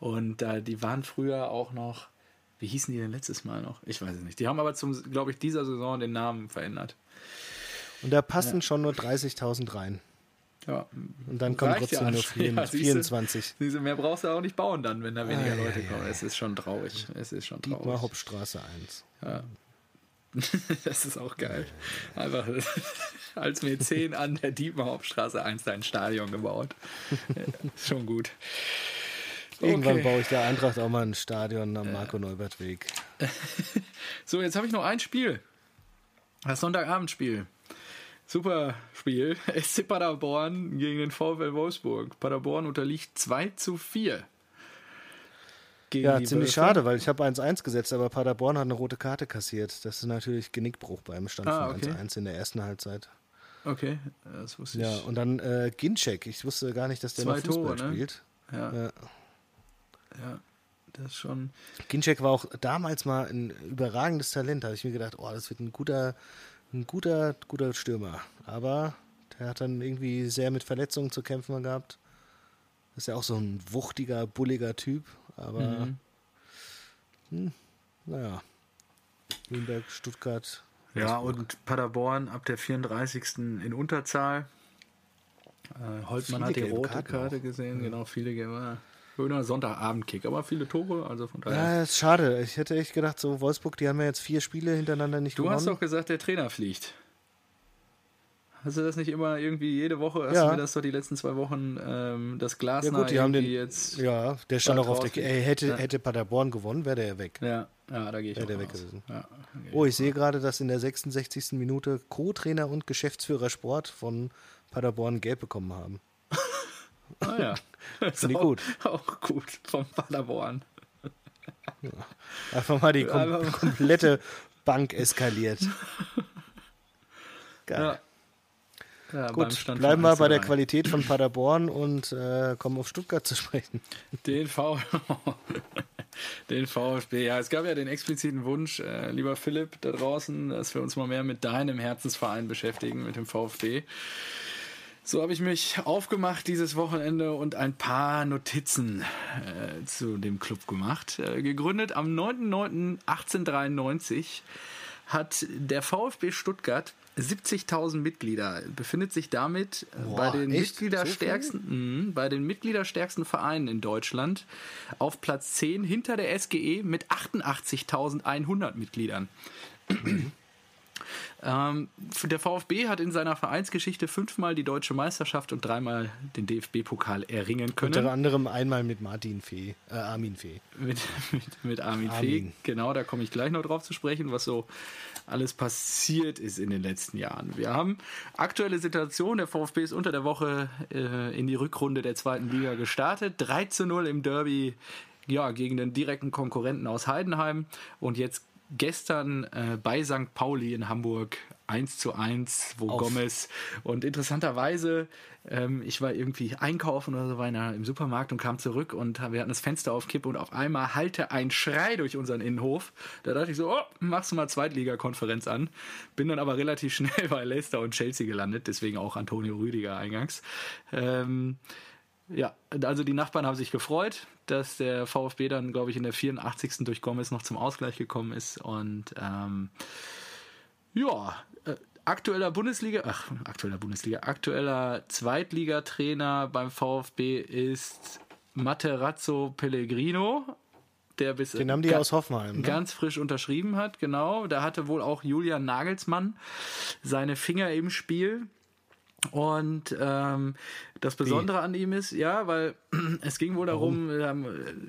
Und äh, die waren früher auch noch, wie hießen die denn letztes Mal noch? Ich weiß es nicht. Die haben aber zum, glaube ich, dieser Saison den Namen verändert. Und da passen schon nur 30.000 rein. Ja, Und dann kommen trotzdem ja nur. 24. Ja, siehste. 24. Diese mehr brauchst du auch nicht bauen dann, wenn da weniger Ei, Leute kommen. Es ist schon traurig. Es ist schon Dietmar traurig. Hauptstraße 1. Ja. Das ist auch geil. Einfach als Mäzen an der Dietmar Hauptstraße 1 ein Stadion gebaut. Schon gut. Irgendwann Okay. baue ich der Eintracht auch mal ein Stadion am Marco-Neubert-Weg. So, jetzt habe ich noch ein Spiel. Das Sonntagabendspiel. Super Spiel. SC Paderborn gegen den VfL Wolfsburg. Paderborn unterliegt 2 zu 4. Gegen Ja, ziemlich Wölfe. schade, weil ich habe 1-1 gesetzt, aber Paderborn hat eine rote Karte kassiert. Das ist natürlich Genickbruch beim Stand Ah, von okay. 1-1 in der ersten Halbzeit. Okay, das wusste Ja, ich. und dann äh, Ginczek. Ich wusste gar nicht, dass der Zwei noch Fußball Tore, ne? spielt. Ja, Ja. ja. das ist schon. Ginczek war auch damals mal ein überragendes Talent. Da habe ich mir gedacht, oh, das wird ein guter, ein guter, guter Stürmer. Aber der hat dann irgendwie sehr mit Verletzungen zu kämpfen gehabt. Ist ja auch so ein wuchtiger, bulliger Typ. Aber Mhm. hm, naja. Nürnberg, Stuttgart. Ja, und Paderborn ab der 34. in Unterzahl. Äh, Holtmann Viele hat die rote Karte auch. gesehen, genau, viele gelbe. Schöner Sonntagabendkick, aber viele Tore, also von daher. Ja, ist schade. Ich hätte echt gedacht, so Wolfsburg, die haben ja jetzt vier Spiele hintereinander nicht Du gewonnen. hast doch gesagt, der Trainer fliegt. Hast du das nicht immer irgendwie jede Woche? Hast Ja. du mir das doch die letzten zwei Wochen, ähm, das Glas ja gut, die haben den, jetzt. ja, der stand auch auf der, ey, hätte, Ja. hätte Paderborn gewonnen, wäre der weg. Ja, ja, da gehe ich Wäre der weg aus. gewesen. Ja, Oh, ich sehe gerade, dass in der 66. Minute Co-Trainer und Geschäftsführer Sport von Paderborn gelb bekommen haben. Ah ja. Ist Finde ich auch- gut. Auch gut vom Paderborn. Einfach mal die kom komplette Bank eskaliert. Geil. Ja. Ja, Gut, bleiben wir bei 1 der zu 3. Qualität von Paderborn und äh, kommen auf Stuttgart zu sprechen. Den, v den VfB. Ja, es gab ja den expliziten Wunsch, äh, lieber Philipp da draußen, dass wir uns mal mehr mit deinem Herzensverein beschäftigen, mit dem VfB. So habe ich mich aufgemacht dieses Wochenende und ein paar Notizen äh, zu dem Club gemacht. Äh, gegründet am 9.9.1893 hat der VfB Stuttgart 70.000 Mitglieder, befindet sich damit äh, Boah, bei den? Mitgliederstärksten, Mhm, bei den Mitgliederstärksten Vereinen in Deutschland auf Platz 10 hinter der SGE mit 88.100 Mitgliedern. Ähm, der VfB hat in seiner Vereinsgeschichte fünfmal die deutsche Meisterschaft und dreimal den DFB-Pokal erringen können. Unter anderem einmal mit Martin Fee, äh, Armin Fee. mit, mit, mit Armin, Fee. Armin. Genau, da komme ich gleich noch drauf zu sprechen, was so alles passiert ist in den letzten Jahren. Wir haben aktuelle Situation, der VfB ist unter der Woche äh, in die Rückrunde der zweiten Liga gestartet. 3 zu 0 im Derby ja, gegen den direkten Konkurrenten aus Heidenheim und jetzt gestern äh, bei St. Pauli in Hamburg 1 zu 1, wo Auf. Gomez und interessanterweise, ähm, ich war irgendwie einkaufen oder so, war der, im Supermarkt und kam zurück und wir hatten das Fenster auf Kippe und auf einmal hallte ein Schrei durch unseren Innenhof. Da dachte ich so, oh, machst du mal Zweitligakonferenz an. Bin dann aber relativ schnell bei Leicester und Chelsea gelandet, deswegen auch Antonio Rüdiger eingangs. Ähm, ja, also die Nachbarn haben sich gefreut, dass der VfB dann, glaube ich, in der 84. durch Gomez noch zum Ausgleich gekommen ist. Und ähm, ja, äh, aktueller Bundesliga, ach, aktueller Bundesliga, aktueller Zweitligatrainer beim VfB ist Materazzo Pellegrino. Der bis Den haben die aus Hoffenheim. Ne? ganz frisch unterschrieben hat, genau. Da hatte wohl auch Julian Nagelsmann seine Finger im Spiel. Und ähm, das Besondere an ihm ist, ja, weil es ging wohl darum, ähm,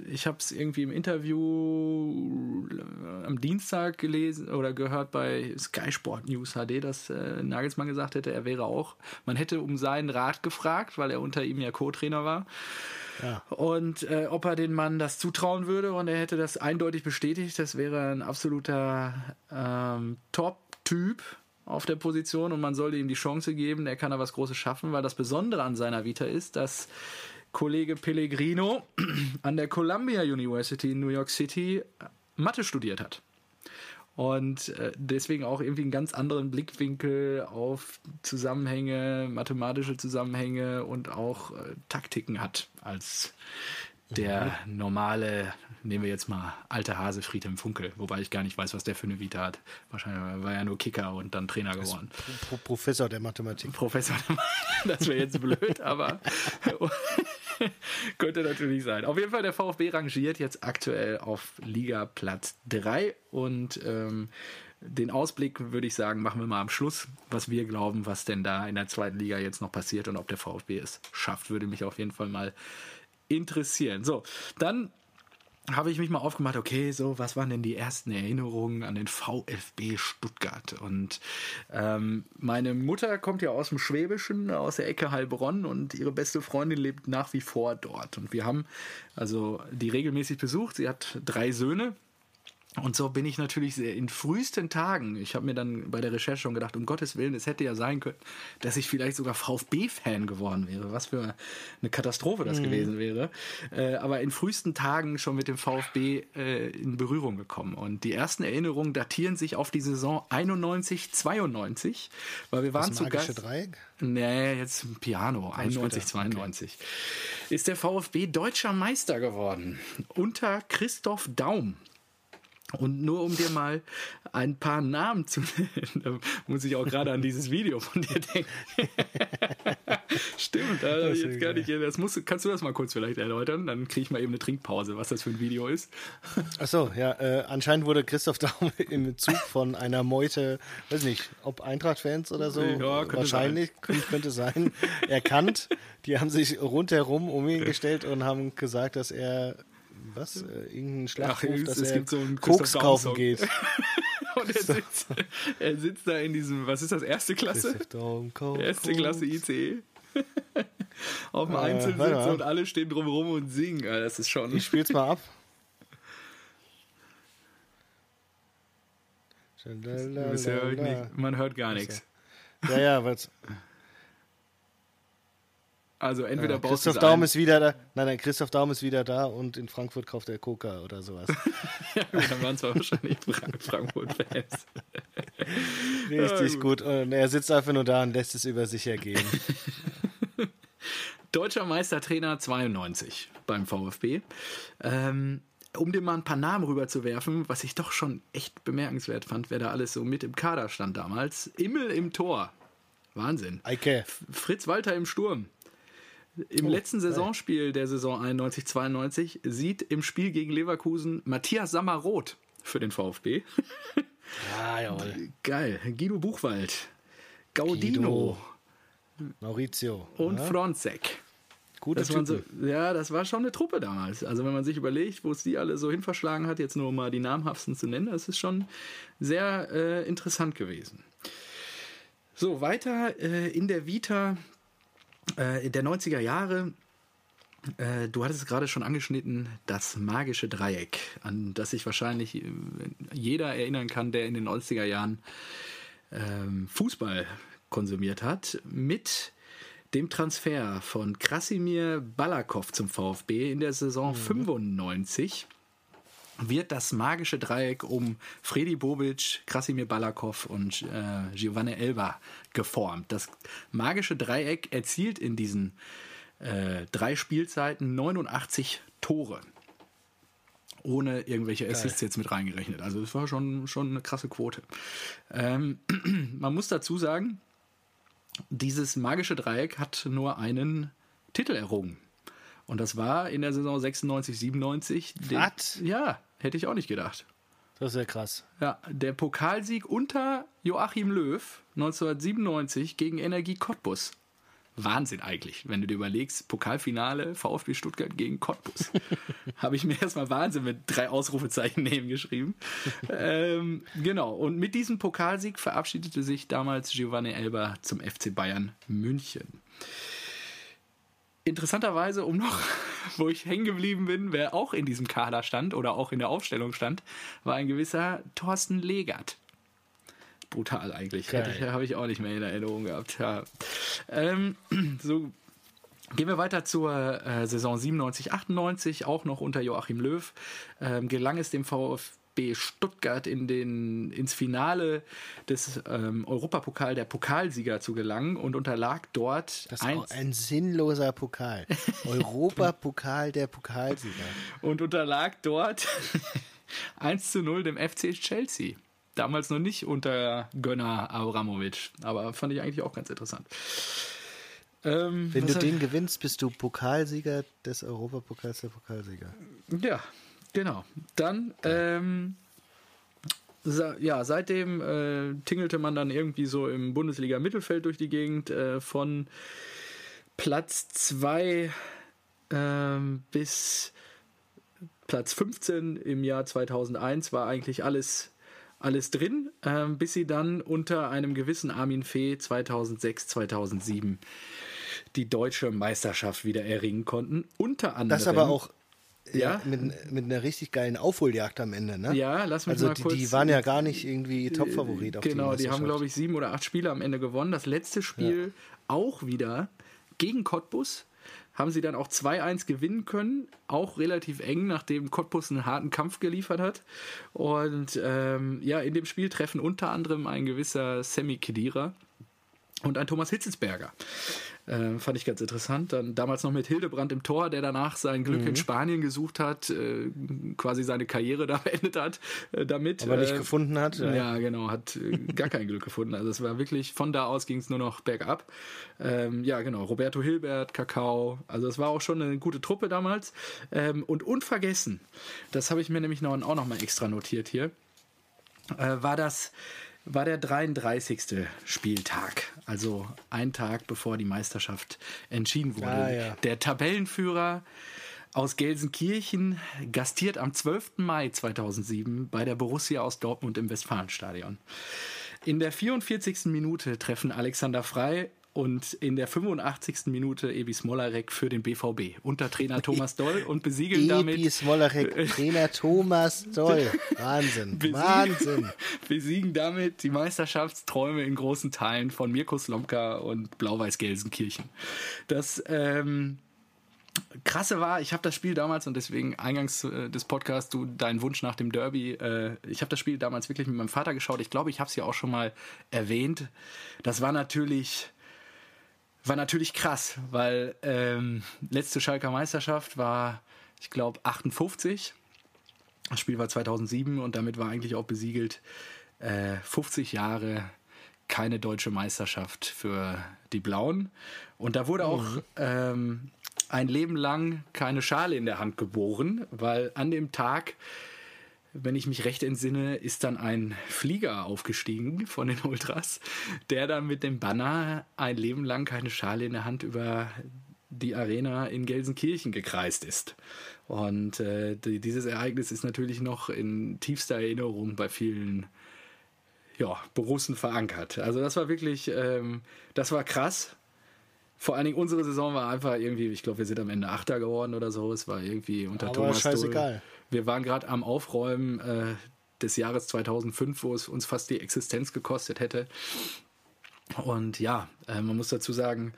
ich habe es irgendwie im Interview äh, am Dienstag gelesen oder gehört bei Sky Sport News HD, dass äh, Nagelsmann gesagt hätte, er wäre auch, man hätte um seinen Rat gefragt, weil er unter ihm ja Co-Trainer war. Ja. Und äh, ob er den Mann das zutrauen würde und er hätte das eindeutig bestätigt, das wäre ein absoluter ähm, Top-Typ auf der Position und man sollte ihm die Chance geben, er kann da was Großes schaffen, weil das Besondere an seiner Vita ist, dass Kollege Pellegrino an der Columbia University in New York City Mathe studiert hat. Und äh, deswegen auch irgendwie einen ganz anderen Blickwinkel auf Zusammenhänge, mathematische Zusammenhänge und auch äh, Taktiken hat als der normale, nehmen wir jetzt mal alte Hase Friedhelm Funkel, wobei ich gar nicht weiß, was der für eine Vita hat. Wahrscheinlich war er nur Kicker und dann Trainer geworden. Pro Professor der Mathematik. Professor, das wäre jetzt blöd, aber könnte natürlich sein. Auf jeden Fall, der VfB rangiert jetzt aktuell auf Liga Platz 3 und ähm, den Ausblick würde ich sagen, machen wir mal am Schluss, was wir glauben, was denn da in der zweiten Liga jetzt noch passiert und ob der VfB es schafft, würde mich auf jeden Fall mal interessieren. So, dann habe ich mich mal aufgemacht, okay, so, was waren denn die ersten Erinnerungen an den VfB Stuttgart? Und ähm, meine Mutter kommt ja aus dem Schwäbischen, aus der Ecke Heilbronn und ihre beste Freundin lebt nach wie vor dort. Und wir haben also die regelmäßig besucht. Sie hat drei Söhne. Und so bin ich natürlich in frühesten Tagen, ich habe mir dann bei der Recherche schon gedacht, um Gottes Willen, es hätte ja sein können, dass ich vielleicht sogar VfB-Fan geworden wäre. Was für eine Katastrophe das mhm. gewesen wäre. Äh, aber in frühesten Tagen schon mit dem VfB äh, in Berührung gekommen. Und die ersten Erinnerungen datieren sich auf die Saison 91, 92, weil wir waren das zu Gast. Dreieck? Nee, jetzt Piano, 91, 92. Okay. Ist der VfB deutscher Meister geworden. Unter Christoph Daum. Und nur um dir mal ein paar Namen zu nennen, da muss ich auch gerade an dieses Video von dir denken. Stimmt, da das jetzt gar nicht. Das musst, kannst du das mal kurz vielleicht erläutern? Dann kriege ich mal eben eine Trinkpause, was das für ein Video ist. Achso, ja, äh, anscheinend wurde Christoph Daum im Zug von einer Meute, weiß nicht, ob Eintracht-Fans oder so, ja, könnte wahrscheinlich, sein. könnte sein, erkannt. Die haben sich rundherum um ihn gestellt und haben gesagt, dass er was? Äh, irgendein Schlachtruf, Ach, dass es er gibt so einen Koks kaufen geht. Und er sitzt, er sitzt da in diesem, was ist das, erste Klasse? erste Klasse ICE. Auf dem äh, Einzelsitz und alle stehen drumherum und singen. Das ist schon. Ich spiel's mal ab. man hört gar nichts. Ja, ja, was. Also entweder ja, baust Christoph Daum ist wieder da. Nein, nein, Christoph Daum ist wieder da und in Frankfurt kauft er Coca oder sowas. ja, dann waren es wahrscheinlich Frankfurt-Fans. Richtig ja, gut. gut. Und er sitzt einfach nur da und lässt es über sich ergehen. Deutscher Meistertrainer 92 beim VfB. Ähm, um dir mal ein paar Namen rüberzuwerfen, was ich doch schon echt bemerkenswert fand, wer da alles so mit im Kader stand damals. Immel im Tor. Wahnsinn. Eike. Fritz Walter im Sturm. Im oh, letzten Saisonspiel der Saison 91-92 sieht im Spiel gegen Leverkusen Matthias Sammer rot für den VfB. Ah, jawohl. Geil. Guido Buchwald, Gaudino, Guido. Maurizio und ja? Fronzek. Gute das so, Ja, das war schon eine Truppe damals. Also wenn man sich überlegt, wo es die alle so hin verschlagen hat, jetzt nur mal die namhaftesten zu nennen, das ist schon sehr äh, interessant gewesen. So, weiter äh, in der Vita äh, der 90er Jahre, äh, du hattest es gerade schon angeschnitten, das magische Dreieck, an das sich wahrscheinlich äh, jeder erinnern kann, der in den 90er Jahren ähm, Fußball konsumiert hat, mit dem Transfer von Krasimir Balakov zum VfB in der Saison mhm. 95 wird das magische Dreieck um Fredi Bobic, Krasimir Balakov und äh, Giovanni Elba geformt. Das magische Dreieck erzielt in diesen äh, drei Spielzeiten 89 Tore. Ohne irgendwelche Assists jetzt mit reingerechnet. Also es war schon, schon eine krasse Quote. Ähm, man muss dazu sagen, dieses magische Dreieck hat nur einen Titel errungen. Und das war in der Saison 96, 97. Was? Ja, Hätte ich auch nicht gedacht. Das ist ja krass. Ja, der Pokalsieg unter Joachim Löw 1997 gegen Energie Cottbus. Wahnsinn eigentlich, wenn du dir überlegst, Pokalfinale VfB Stuttgart gegen Cottbus. Habe ich mir erstmal Wahnsinn mit drei Ausrufezeichen neben geschrieben. ähm, genau, und mit diesem Pokalsieg verabschiedete sich damals Giovanni Elber zum FC Bayern München interessanterweise, um noch, wo ich hängen geblieben bin, wer auch in diesem Kader stand oder auch in der Aufstellung stand, war ein gewisser Thorsten Legert. Brutal eigentlich. Habe ich auch nicht mehr in Erinnerung gehabt. Ja. Ähm, so Gehen wir weiter zur äh, Saison 97, 98, auch noch unter Joachim Löw. Ähm, gelang es dem VfB VfB Stuttgart in den, ins Finale des ähm, Europapokal der Pokalsieger zu gelangen und unterlag dort. Das ist ein, ein sinnloser Pokal. Europapokal der Pokalsieger. Und unterlag dort 1 zu 0 dem FC Chelsea. Damals noch nicht unter Gönner Abramovic, aber fand ich eigentlich auch ganz interessant. Ähm, Wenn du den gewinnst, bist du Pokalsieger des Europapokals der Pokalsieger. Ja, Genau. Dann, ähm, ja, seitdem äh, tingelte man dann irgendwie so im Bundesliga-Mittelfeld durch die Gegend äh, von Platz 2 ähm, bis Platz 15 im Jahr 2001 war eigentlich alles, alles drin, ähm, bis sie dann unter einem gewissen Armin Fee 2006, 2007 die deutsche Meisterschaft wieder erringen konnten. Unter anderem. Das aber auch ja, mit, mit einer richtig geilen Aufholjagd am Ende, ne? Ja, lass mich also mal die, kurz. die waren ja gar nicht irgendwie Topfavorit auf Genau, die die haben, glaube ich, sieben oder acht Spiele am Ende gewonnen. Das letzte Spiel auch wieder gegen Cottbus. Haben sie dann auch 2-1 gewinnen können. Auch relativ eng, nachdem Cottbus einen harten Kampf geliefert hat. Und ähm, ja, in dem Spiel treffen unter anderem ein gewisser Sammy Kedira und ein Thomas Hitzelsberger. Ähm, fand ich ganz interessant. Dann damals noch mit Hildebrand im Tor, der danach sein Glück Mhm. in Spanien gesucht hat, äh, quasi seine Karriere da beendet hat äh, damit. Aber nicht Äh, gefunden hat. ja, genau, hat äh, gar kein Glück gefunden. Also es war wirklich, von da aus ging es nur noch bergab. Ähm, ja, genau, Roberto Hilbert, Kakao, also es war auch schon eine gute Truppe damals. Ähm, und unvergessen, das habe ich mir nämlich noch, auch noch mal extra notiert hier, äh, war das war der 33. Spieltag, also ein Tag bevor die Meisterschaft entschieden wurde. Ah, ja. Der Tabellenführer aus Gelsenkirchen gastiert am 12. Mai 2007 bei der Borussia aus Dortmund im Westfalenstadion. In der 44. Minute treffen Alexander Frei und in der 85. Minute Ebi Smolarek für den BVB unter Trainer Thomas Doll und besiegeln damit Epi Smolarek, Trainer Thomas Doll. Wahnsinn, Besiegen- Wahnsinn. besiegen damit die Meisterschaftsträume in großen Teilen von Mirko Slomka und Blau-Weiß Gelsenkirchen. Das ähm, Krasse war, ich habe das Spiel damals und deswegen eingangs äh, des Podcasts, du deinen Wunsch nach dem Derby, äh, ich habe das Spiel damals wirklich mit meinem Vater geschaut. Ich glaube, ich habe es ja auch schon mal erwähnt. Das war natürlich war natürlich krass, weil ähm, letzte Schalker Meisterschaft war, ich glaube, 58. Das Spiel war 2007 und damit war eigentlich auch besiegelt äh, 50 Jahre keine deutsche Meisterschaft für die Blauen. Und da wurde auch ähm, ein Leben lang keine Schale in der Hand geboren, weil an dem Tag wenn ich mich recht entsinne, ist dann ein Flieger aufgestiegen von den Ultras, der dann mit dem Banner ein Leben lang keine Schale in der Hand über die Arena in Gelsenkirchen gekreist ist. Und äh, die, dieses Ereignis ist natürlich noch in tiefster Erinnerung bei vielen ja, Borussen verankert. Also das war wirklich, ähm, das war krass. Vor allen Dingen unsere Saison war einfach irgendwie, ich glaube, wir sind am Ende Achter geworden oder so. Es war irgendwie unter Aber Thomas scheißegal. Doll. Wir waren gerade am Aufräumen äh, des Jahres 2005, wo es uns fast die Existenz gekostet hätte. Und ja, äh, man muss dazu sagen,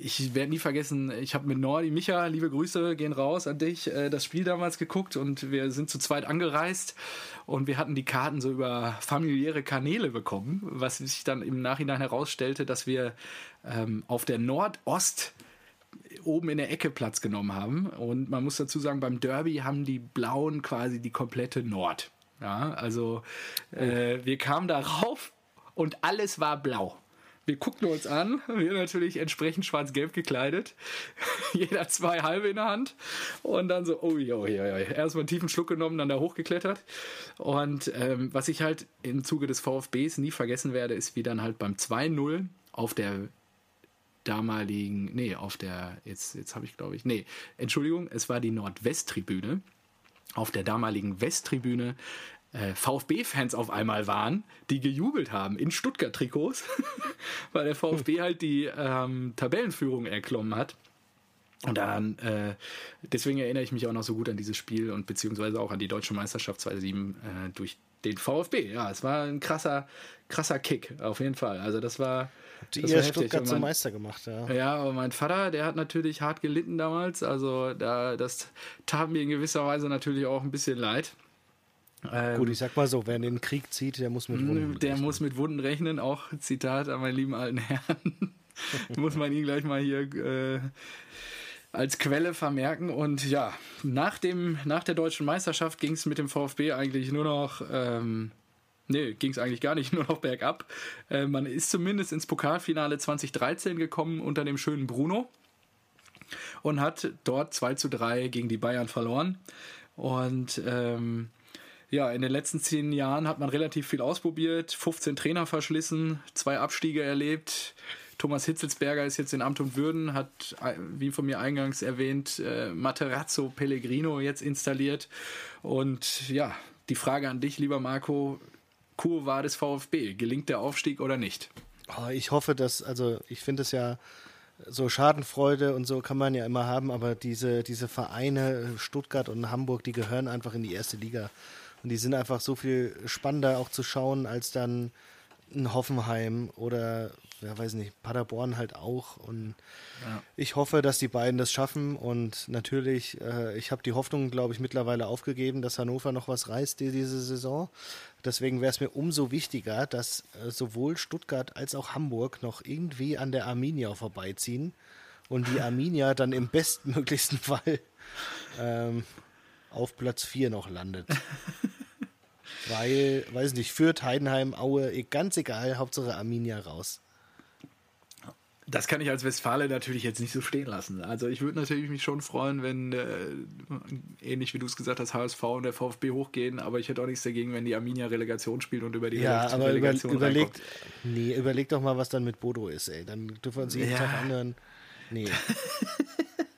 ich werde nie vergessen, ich habe mit Nordi, Micha, liebe Grüße gehen raus an dich, äh, das Spiel damals geguckt und wir sind zu zweit angereist und wir hatten die Karten so über familiäre Kanäle bekommen, was sich dann im Nachhinein herausstellte, dass wir ähm, auf der Nordost oben in der Ecke Platz genommen haben. Und man muss dazu sagen, beim Derby haben die Blauen quasi die komplette Nord. Ja, also äh, wir kamen da rauf und alles war blau. Wir guckten uns an, wir natürlich entsprechend schwarz-gelb gekleidet, jeder zwei halbe in der Hand und dann so, oh ja, ja, ja, erstmal einen tiefen Schluck genommen, dann da hochgeklettert. Und ähm, was ich halt im Zuge des VfBs nie vergessen werde, ist, wie dann halt beim 2-0 auf der damaligen, nee, auf der, jetzt, jetzt habe ich glaube ich, nee, Entschuldigung, es war die Nordwesttribüne. Auf der damaligen Westtribüne äh, VfB-Fans auf einmal waren, die gejubelt haben in Stuttgart-Trikots, weil der VfB halt die ähm, Tabellenführung erklommen hat. Und dann, äh, deswegen erinnere ich mich auch noch so gut an dieses Spiel und beziehungsweise auch an die deutsche Meisterschaft 2007 äh, durch den VfB. Ja, es war ein krasser, krasser Kick, auf jeden Fall. Also das war. Das ihr. Stuttgart zum Meister gemacht, ja. ja, aber mein Vater, der hat natürlich hart gelitten damals. Also da, das tat mir in gewisser Weise natürlich auch ein bisschen leid. Ähm, Gut, ich sag mal so, wer in den Krieg zieht, der muss mit Wunden der rechnen. muss mit Wunden rechnen. Auch Zitat an meinen lieben alten Herrn. muss man ihn gleich mal hier äh, als Quelle vermerken. Und ja, nach, dem, nach der deutschen Meisterschaft ging es mit dem VfB eigentlich nur noch. Ähm, Nee, ging es eigentlich gar nicht, nur noch bergab. Äh, man ist zumindest ins Pokalfinale 2013 gekommen unter dem schönen Bruno und hat dort 2 zu 3 gegen die Bayern verloren. Und ähm, ja, in den letzten zehn Jahren hat man relativ viel ausprobiert, 15 Trainer verschlissen, zwei Abstiege erlebt. Thomas Hitzelsberger ist jetzt in Amt und Würden, hat, äh, wie von mir eingangs erwähnt, äh, Materazzo Pellegrino jetzt installiert. Und ja, die Frage an dich, lieber Marco, Kur war des VfB. Gelingt der Aufstieg oder nicht? Oh, ich hoffe, dass, also ich finde es ja so Schadenfreude und so kann man ja immer haben, aber diese, diese Vereine Stuttgart und Hamburg, die gehören einfach in die erste Liga. Und die sind einfach so viel spannender auch zu schauen als dann ein Hoffenheim oder, ja, weiß nicht, Paderborn halt auch. Und ja. ich hoffe, dass die beiden das schaffen. Und natürlich, äh, ich habe die Hoffnung, glaube ich, mittlerweile aufgegeben, dass Hannover noch was reißt diese Saison. Deswegen wäre es mir umso wichtiger, dass äh, sowohl Stuttgart als auch Hamburg noch irgendwie an der Arminia vorbeiziehen und die Arminia dann im bestmöglichsten Fall ähm, auf Platz 4 noch landet. Weil, weiß nicht, Fürth, Heidenheim, Aue, ganz egal, Hauptsache Arminia raus. Das kann ich als Westfale natürlich jetzt nicht so stehen lassen. Also ich würde natürlich mich schon freuen, wenn, äh, ähnlich wie du es gesagt hast, HSV und der VfB hochgehen, aber ich hätte auch nichts dagegen, wenn die Arminia Relegation spielt und über die ja, aber Relegation über, überlegt, Nee, überleg doch mal, was dann mit Bodo ist, ey. Dann dürfen wir uns jeden ja. Tag anhören. Nee.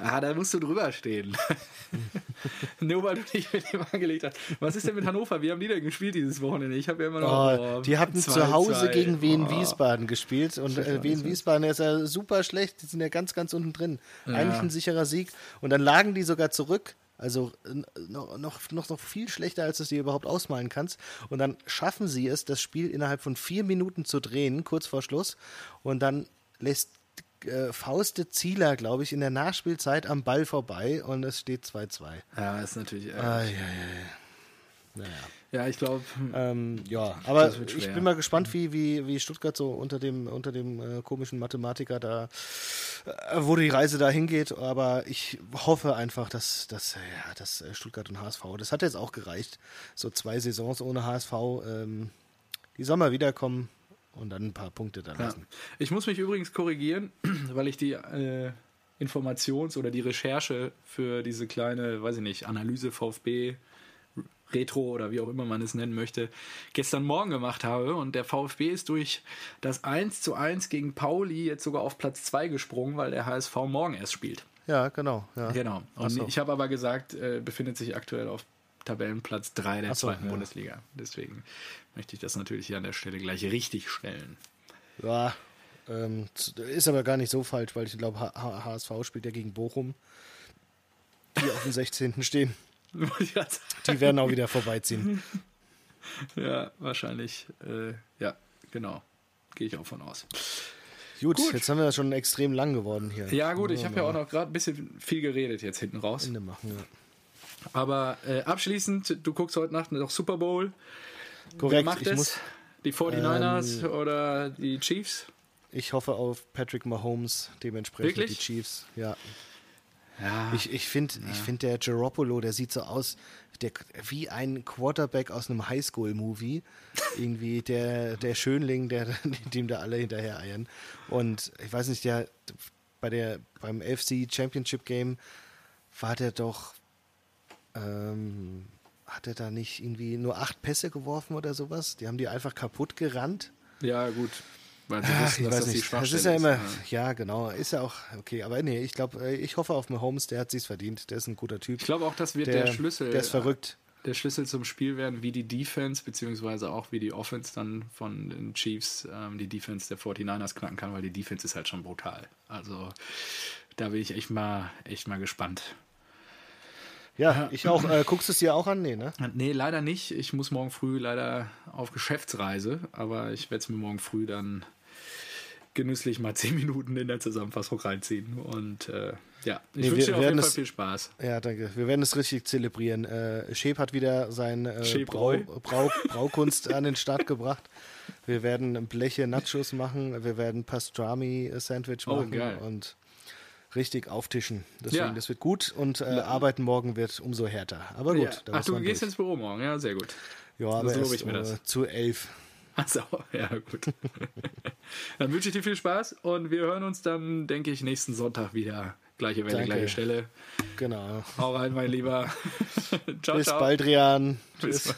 Ah, da musst du drüber stehen. Nur weil du dich mit dem angelegt hast. Was ist denn mit Hannover? Wie haben die denn gespielt dieses Wochenende? Ich habe ja immer noch. Oh, oh, die hatten zwei, zu Hause zwei. gegen Wien oh. Wiesbaden gespielt und äh, Wien Wiesbaden ist ja super schlecht. Die sind ja ganz, ganz unten drin. Ja. Eigentlich ein sicherer Sieg. Und dann lagen die sogar zurück. Also noch, noch, noch viel schlechter, als du es dir überhaupt ausmalen kannst. Und dann schaffen sie es, das Spiel innerhalb von vier Minuten zu drehen, kurz vor Schluss. Und dann lässt äh, Fauste Zieler, glaube ich, in der Nachspielzeit am Ball vorbei und es steht 2-2. Ja, ist natürlich. Äh, ah, ja, ja, ja. Naja. Ja, ich glaube. Ähm, ja, aber ich bin mal gespannt, wie, wie, wie Stuttgart so unter dem, unter dem äh, komischen Mathematiker da, äh, wo die Reise da hingeht. Aber ich hoffe einfach, dass, dass, ja, dass äh, Stuttgart und HSV, das hat jetzt auch gereicht. So zwei Saisons ohne HSV. Ähm, die mal wiederkommen und dann ein paar Punkte da lassen. Ja. Ich muss mich übrigens korrigieren, weil ich die äh, Informations- oder die Recherche für diese kleine, weiß ich nicht, Analyse VfB Retro oder wie auch immer man es nennen möchte, gestern Morgen gemacht habe. Und der VfB ist durch das 1 zu 1 gegen Pauli jetzt sogar auf Platz 2 gesprungen, weil der HSV morgen erst spielt. Ja, genau. Ja. Genau. Und so. ich habe aber gesagt, äh, befindet sich aktuell auf Tabellenplatz 3 der so, zweiten ja. Bundesliga. Deswegen möchte ich das natürlich hier an der Stelle gleich richtig stellen. Ja, ähm, ist aber gar nicht so falsch, weil ich glaube, HSV spielt ja gegen Bochum, die auf dem 16. stehen. die werden auch wieder vorbeiziehen. Ja, wahrscheinlich. Äh, ja, genau. Gehe ich auch von aus. Gut, gut, jetzt haben wir schon extrem lang geworden hier. Ja, gut, ich habe ja auch noch gerade ein bisschen viel geredet jetzt hinten raus. Ende machen, ja. Aber äh, abschließend, du guckst heute Nacht noch Super Bowl. Korrekt. Wer macht es? Die 49ers ähm, oder die Chiefs? Ich hoffe auf Patrick Mahomes, dementsprechend Wirklich? die Chiefs. Ja. Ja. Ich, ich finde, ja. find der Garoppolo, der sieht so aus der, wie ein Quarterback aus einem Highschool-Movie. Irgendwie der, der Schönling, der, dem da alle hinterher eiern. Und ich weiß nicht, der bei der beim FC Championship Game war der doch ähm, hat er da nicht irgendwie nur acht Pässe geworfen oder sowas? Die haben die einfach kaputt gerannt. Ja, gut. Weil sie wissen, ich weiß das nicht. Das ist ja immer, ist, ja. ja. genau, ist ja auch okay. Aber nee, ich glaube, äh, ich hoffe auf Mahomes, der hat sich's verdient. Der ist ein guter Typ. Ich glaube auch, das wird der, der, Schlüssel. Der ist verrückt. Der Schlüssel zum Spiel werden, wie die Defense, beziehungsweise auch wie die Offense dann von den Chiefs ähm, die Defense der 49ers knacken kann, weil die Defense ist halt schon brutal. Also da bin ich echt mal, echt mal gespannt. Ja, ich auch. Äh, guckst du es dir auch an? Nee, ne? Nee, leider nicht. Ich muss morgen früh leider auf Geschäftsreise, aber ich werde es mir morgen früh dann genüsslich mal zehn Minuten in der Zusammenfassung reinziehen. Und äh, ja, ich nee, wünsche dir auf jeden Fall viel Spaß. Ja, danke. Wir werden es richtig zelebrieren. Äh, Shep hat wieder sein äh, Brau, Brau, Braukunst an den Start gebracht. Wir werden Bleche Nachos machen, wir werden Pastrami-Sandwich oh, machen geil. und richtig auftischen. Deswegen, ja. das wird gut und äh, Arbeiten morgen wird umso härter. Aber gut. Ja. Ach, du gehst durch. ins Büro morgen, ja, sehr gut. Ja, aber so erst, ich mir das. Äh, zu elf. Achso, ja, gut. dann wünsche ich dir viel Spaß und wir hören uns dann, denke ich, nächsten Sonntag wieder. Gleiche Welle, Danke. gleiche Stelle. Genau. Hau rein, mein Lieber. ciao, Bis ciao. bald, Rian. Tschüss.